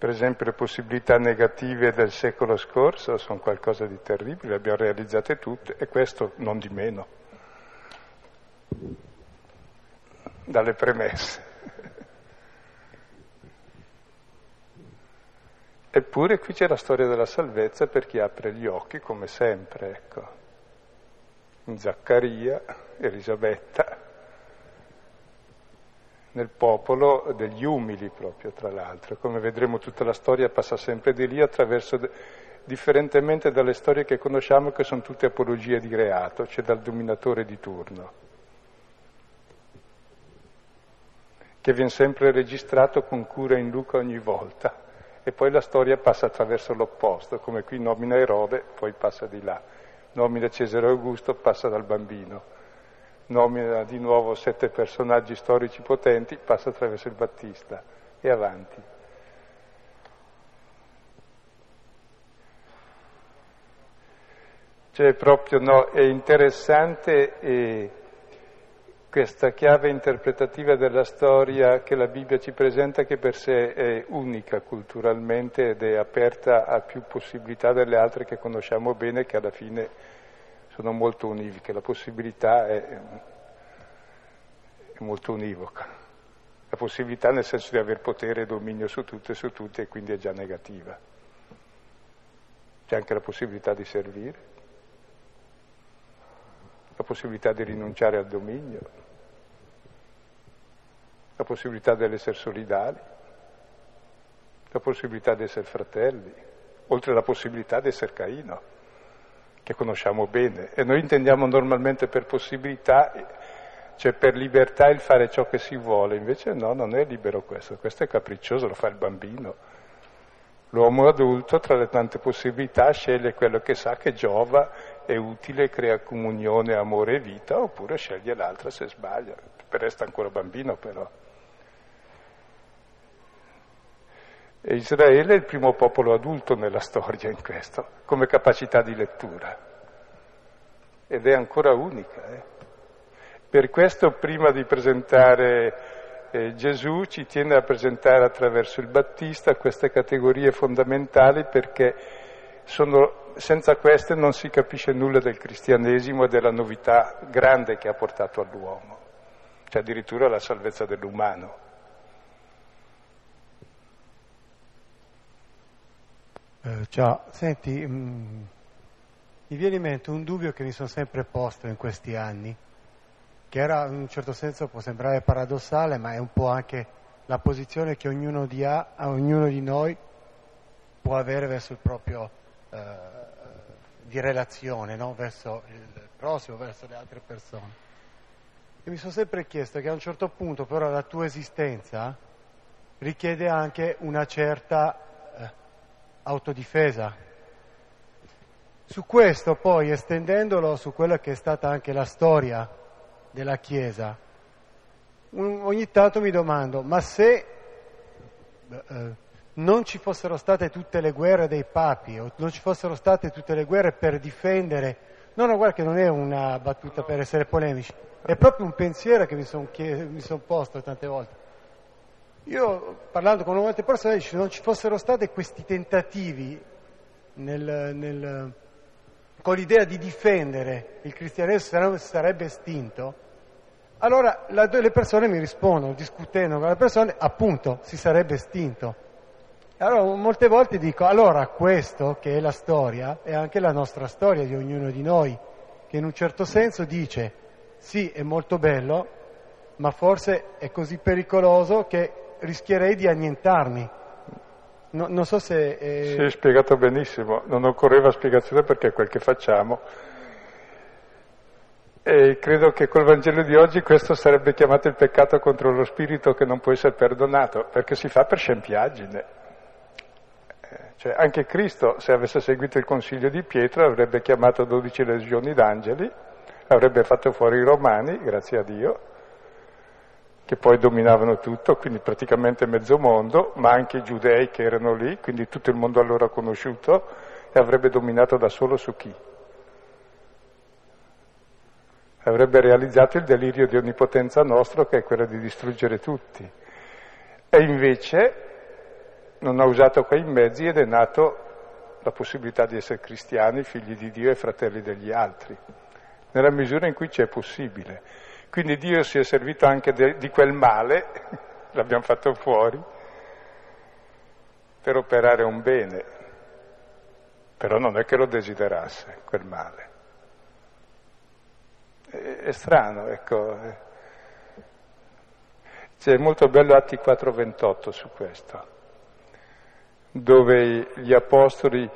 per esempio le possibilità negative del secolo scorso sono qualcosa di terribile, le abbiamo realizzate tutte e questo non di meno, dalle premesse. Eppure qui c'è la storia della salvezza per chi apre gli occhi, come sempre, ecco. Zaccaria, Elisabetta, nel popolo degli umili proprio, tra l'altro. Come vedremo tutta la storia passa sempre di lì attraverso, differentemente dalle storie che conosciamo che sono tutte apologie di reato, cioè dal dominatore di turno, che viene sempre registrato con cura in Luca ogni volta e poi la storia passa attraverso l'opposto, come qui nomina Erode, poi passa di là. Nomina Cesare Augusto, passa dal bambino, nomina di nuovo sette personaggi storici potenti, passa attraverso il Battista e avanti. Cioè proprio no, è interessante e questa chiave interpretativa della storia che la Bibbia ci presenta che per sé è unica culturalmente ed è aperta a più possibilità delle altre che conosciamo bene che alla fine sono molto univoche. La possibilità è, è molto univoca. La possibilità nel senso di aver potere e dominio su tutto e su tutti e quindi è già negativa. C'è anche la possibilità di servire la possibilità di rinunciare al dominio, la possibilità di essere solidali, la possibilità di essere fratelli, oltre alla possibilità di essere Caino, che conosciamo bene. E noi intendiamo normalmente per possibilità, cioè per libertà il fare ciò che si vuole, invece no, non è libero questo, questo è capriccioso, lo fa il bambino. L'uomo adulto, tra le tante possibilità, sceglie quello che sa che giova, è utile, crea comunione, amore e vita, oppure sceglie l'altra se sbaglia. Resta ancora bambino però. E Israele è il primo popolo adulto nella storia in questo, come capacità di lettura. Ed è ancora unica. Eh? Per questo, prima di presentare eh, Gesù ci tiene a presentare attraverso il Battista queste categorie fondamentali perché sono, senza queste non si capisce nulla del cristianesimo e della novità grande che ha portato all'uomo, cioè addirittura la salvezza dell'umano. Eh, ciao, senti, mh, mm, mi viene in mente un dubbio che mi sono sempre posto in questi anni che era in un certo senso può sembrare paradossale, ma è un po' anche la posizione che ognuno di, ha, ognuno di noi può avere verso il proprio eh, di relazione, no? verso il prossimo, verso le altre persone. E mi sono sempre chiesto che a un certo punto però la tua esistenza richiede anche una certa autodifesa. Su questo poi, estendendolo su quella che è stata anche la storia della Chiesa, ogni tanto mi domando, ma se eh, non ci fossero state tutte le guerre dei papi, o non ci fossero state tutte le guerre per difendere, no, no, guarda che non è una battuta per essere polemici, è proprio un pensiero che mi sono son posto tante volte. Io, parlando con molte persone, se non ci fossero stati questi tentativi nel, nel con l'idea di difendere il cristianesimo sarebbe estinto, allora la, le persone mi rispondono, discutendo con le persone, appunto, si sarebbe estinto. Allora molte volte dico, allora questo che è la storia è anche la nostra storia di ognuno di noi, che in un certo senso dice, sì, è molto bello, ma forse è così pericoloso che rischierei di annientarmi. No, non so se... Eh... Sì, spiegato benissimo, non occorreva spiegazione perché è quel che facciamo. E credo che col Vangelo di oggi questo sarebbe chiamato il peccato contro lo spirito che non può essere perdonato, perché si fa per scempiaggine. Eh, cioè, anche Cristo, se avesse seguito il consiglio di Pietro, avrebbe chiamato 12 legioni d'angeli, avrebbe fatto fuori i romani, grazie a Dio, che poi dominavano tutto, quindi praticamente mezzo mondo, ma anche i giudei che erano lì, quindi tutto il mondo allora conosciuto, e avrebbe dominato da solo su chi? Avrebbe realizzato il delirio di onnipotenza nostro che è quello di distruggere tutti. E invece non ha usato quei mezzi ed è nato la possibilità di essere cristiani, figli di Dio e fratelli degli altri, nella misura in cui ci è possibile. Quindi Dio si è servito anche de, di quel male, (laughs) l'abbiamo fatto fuori, per operare un bene. Però non è che lo desiderasse, quel male. È, è strano, ecco. C'è molto bello Atti 4.28 su questo, dove gli apostoli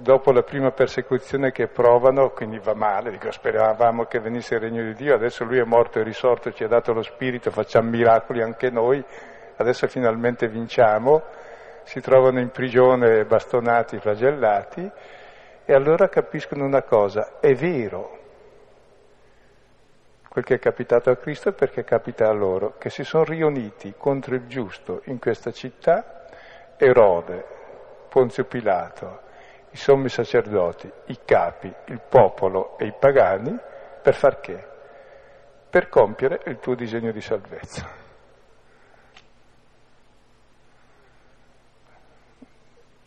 dopo la prima persecuzione che provano, quindi va male, dico, speravamo che venisse il regno di Dio, adesso lui è morto e risorto, ci ha dato lo Spirito, facciamo miracoli anche noi, adesso finalmente vinciamo, si trovano in prigione bastonati, flagellati, e allora capiscono una cosa, è vero, quel che è capitato a Cristo perché capita a loro, che si sono riuniti contro il giusto in questa città, Erode, Ponzio Pilato, i sommi sacerdoti, i capi, il popolo e i pagani, per far che? Per compiere il tuo disegno di salvezza.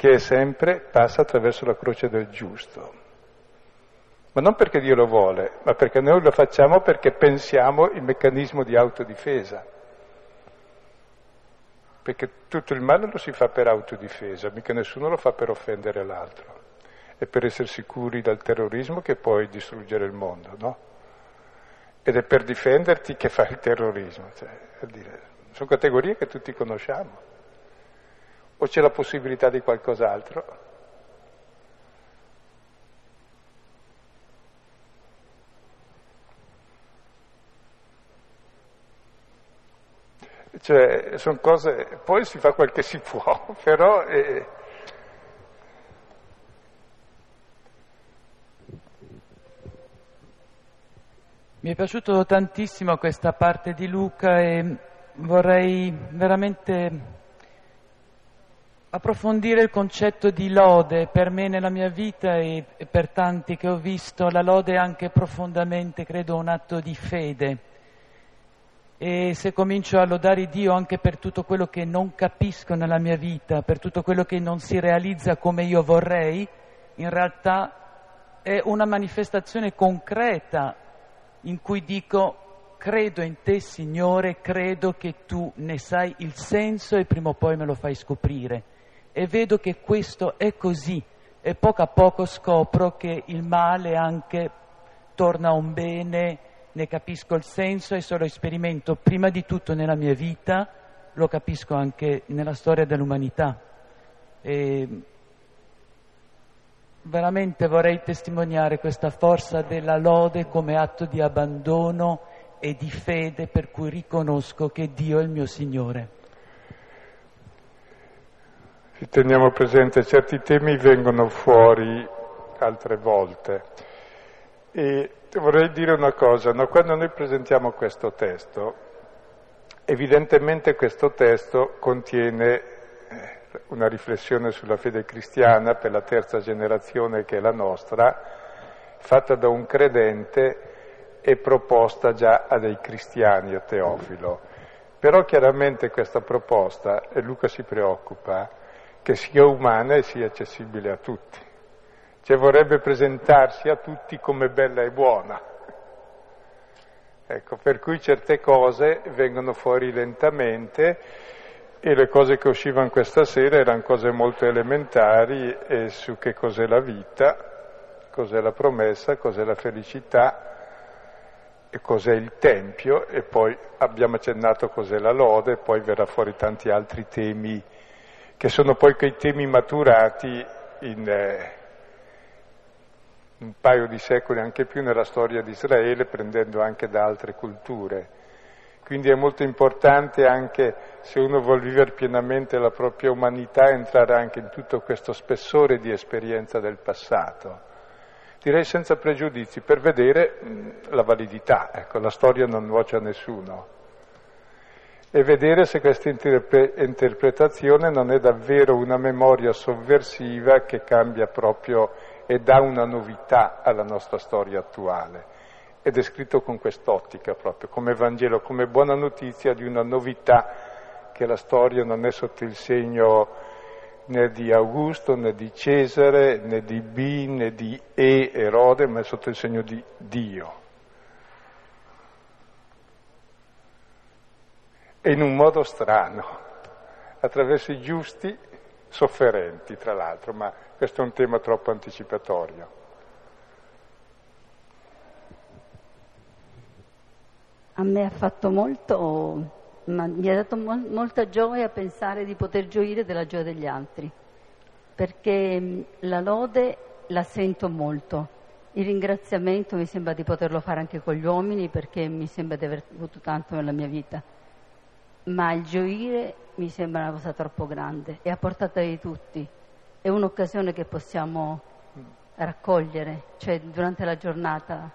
che sempre passa attraverso la croce del giusto. Ma non perché Dio lo vuole, ma perché noi lo facciamo perché pensiamo il meccanismo di autodifesa. Perché tutto il male lo si fa per autodifesa, mica nessuno lo fa per offendere l'altro. È per essere sicuri dal terrorismo che puoi distruggere il mondo, no? Ed è per difenderti che fai il terrorismo. Cioè, dire, sono categorie che tutti conosciamo. O c'è la possibilità di qualcos'altro? Cioè, sono cose, poi si fa quel che si può, (laughs) però... Eh, Mi è piaciuto tantissimo questa parte di Luca e vorrei veramente approfondire il concetto di lode. Per me nella mia vita e per tanti che ho visto, la lode è anche profondamente, credo, un atto di fede e se comincio a lodare Dio anche per tutto quello che non capisco nella mia vita, per tutto quello che non si realizza come io vorrei, in realtà è una manifestazione concreta in cui dico credo in te Signore, credo che tu ne sai il senso e prima o poi me lo fai scoprire. E vedo che questo è così e poco a poco scopro che il male anche torna un bene, ne capisco il senso e se lo sperimento prima di tutto nella mia vita, lo capisco anche nella storia dell'umanità. E veramente vorrei testimoniare questa forza della lode come atto di abbandono e di fede per cui riconosco che Dio è il mio Signore. Teniamo presente, certi temi vengono fuori altre volte. E vorrei dire una cosa, no? quando noi presentiamo questo testo, evidentemente questo testo contiene eh, una riflessione sulla fede cristiana per la terza generazione che è la nostra, fatta da un credente e proposta già a dei cristiani, a Teofilo. Però chiaramente questa proposta, e Luca si preoccupa, che sia umana e sia accessibile a tutti cioè vorrebbe presentarsi a tutti come bella e buona. Ecco, per cui certe cose vengono fuori lentamente e le cose che uscivano questa sera erano cose molto elementari e su che cos'è la vita, cos'è la promessa, cos'è la felicità e cos'è il Tempio e poi abbiamo accennato cos'è la lode e poi verrà fuori tanti altri temi che sono poi quei temi maturati in... Eh, un paio di secoli anche più nella storia di Israele, prendendo anche da altre culture. Quindi è molto importante anche se uno vuole vivere pienamente la propria umanità entrare anche in tutto questo spessore di esperienza del passato. Direi senza pregiudizi, per vedere mh, la validità, ecco, la storia non nuoce a nessuno. E vedere se questa interpre- interpretazione non è davvero una memoria sovversiva che cambia proprio e dà una novità alla nostra storia attuale. Ed è scritto con quest'ottica proprio, come Vangelo, come buona notizia di una novità che la storia non è sotto il segno né di Augusto, né di Cesare, né di B, né di E, Erode, ma è sotto il segno di Dio. E in un modo strano, attraverso i giusti sofferenti, tra l'altro, ma questo è un tema troppo anticipatorio. A me ha fatto molto, mi ha dato mo- molta gioia pensare di poter gioire della gioia degli altri, perché mm, la lode la sento molto. Il ringraziamento mi sembra di poterlo fare anche con gli uomini perché mi sembra di aver avuto tanto nella mia vita. Ma il gioire mi sembra una cosa troppo grande e a portata di tutti è un'occasione che possiamo raccogliere, cioè durante la giornata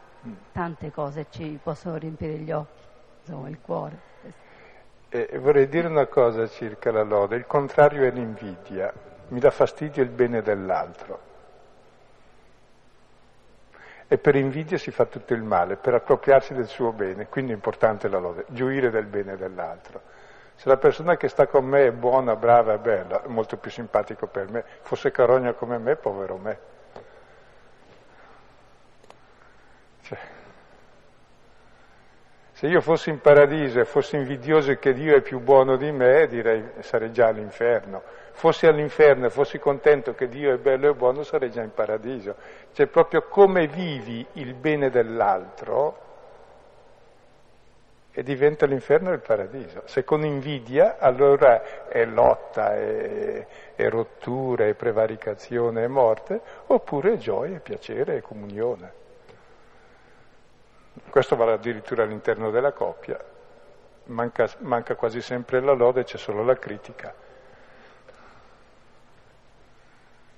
tante cose ci possono riempire gli occhi, insomma il cuore. E vorrei dire una cosa circa la lode, il contrario è l'invidia, mi dà fastidio il bene dell'altro. E per invidia si fa tutto il male, per appropriarsi del suo bene, quindi è importante la lode, gioire del bene dell'altro. Se la persona che sta con me è buona, brava bella, è molto più simpatico per me, fosse carogna come me, povero me. Cioè, se io fossi in paradiso e fossi invidioso che Dio è più buono di me, direi sarei già all'inferno. Fossi all'inferno e fossi contento che Dio è bello e buono, sarei già in paradiso. Cioè proprio come vivi il bene dell'altro e diventa l'inferno e il paradiso. Se con invidia, allora è lotta, è, è rottura, è prevaricazione, è morte, oppure è gioia, è piacere, è comunione. Questo vale addirittura all'interno della coppia. Manca, manca quasi sempre la lode, c'è solo la critica.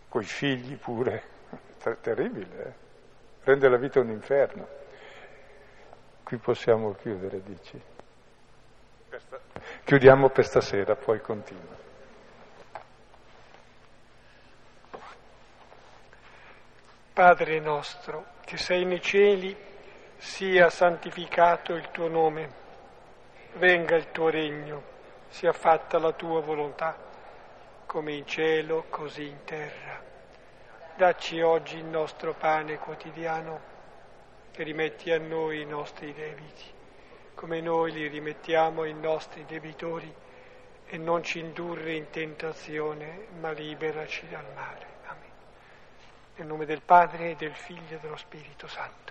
Coi figli pure, è terribile, eh? rende la vita un inferno. Qui possiamo chiudere, dici? Chiudiamo per stasera, poi continua. Padre nostro, che sei nei cieli, sia santificato il tuo nome, venga il tuo regno, sia fatta la tua volontà, come in cielo, così in terra. Dacci oggi il nostro pane quotidiano e rimetti a noi i nostri debiti, come noi li rimettiamo ai nostri debitori, e non ci indurre in tentazione, ma liberaci dal male. Amen. Nel nome del Padre, del Figlio e dello Spirito Santo.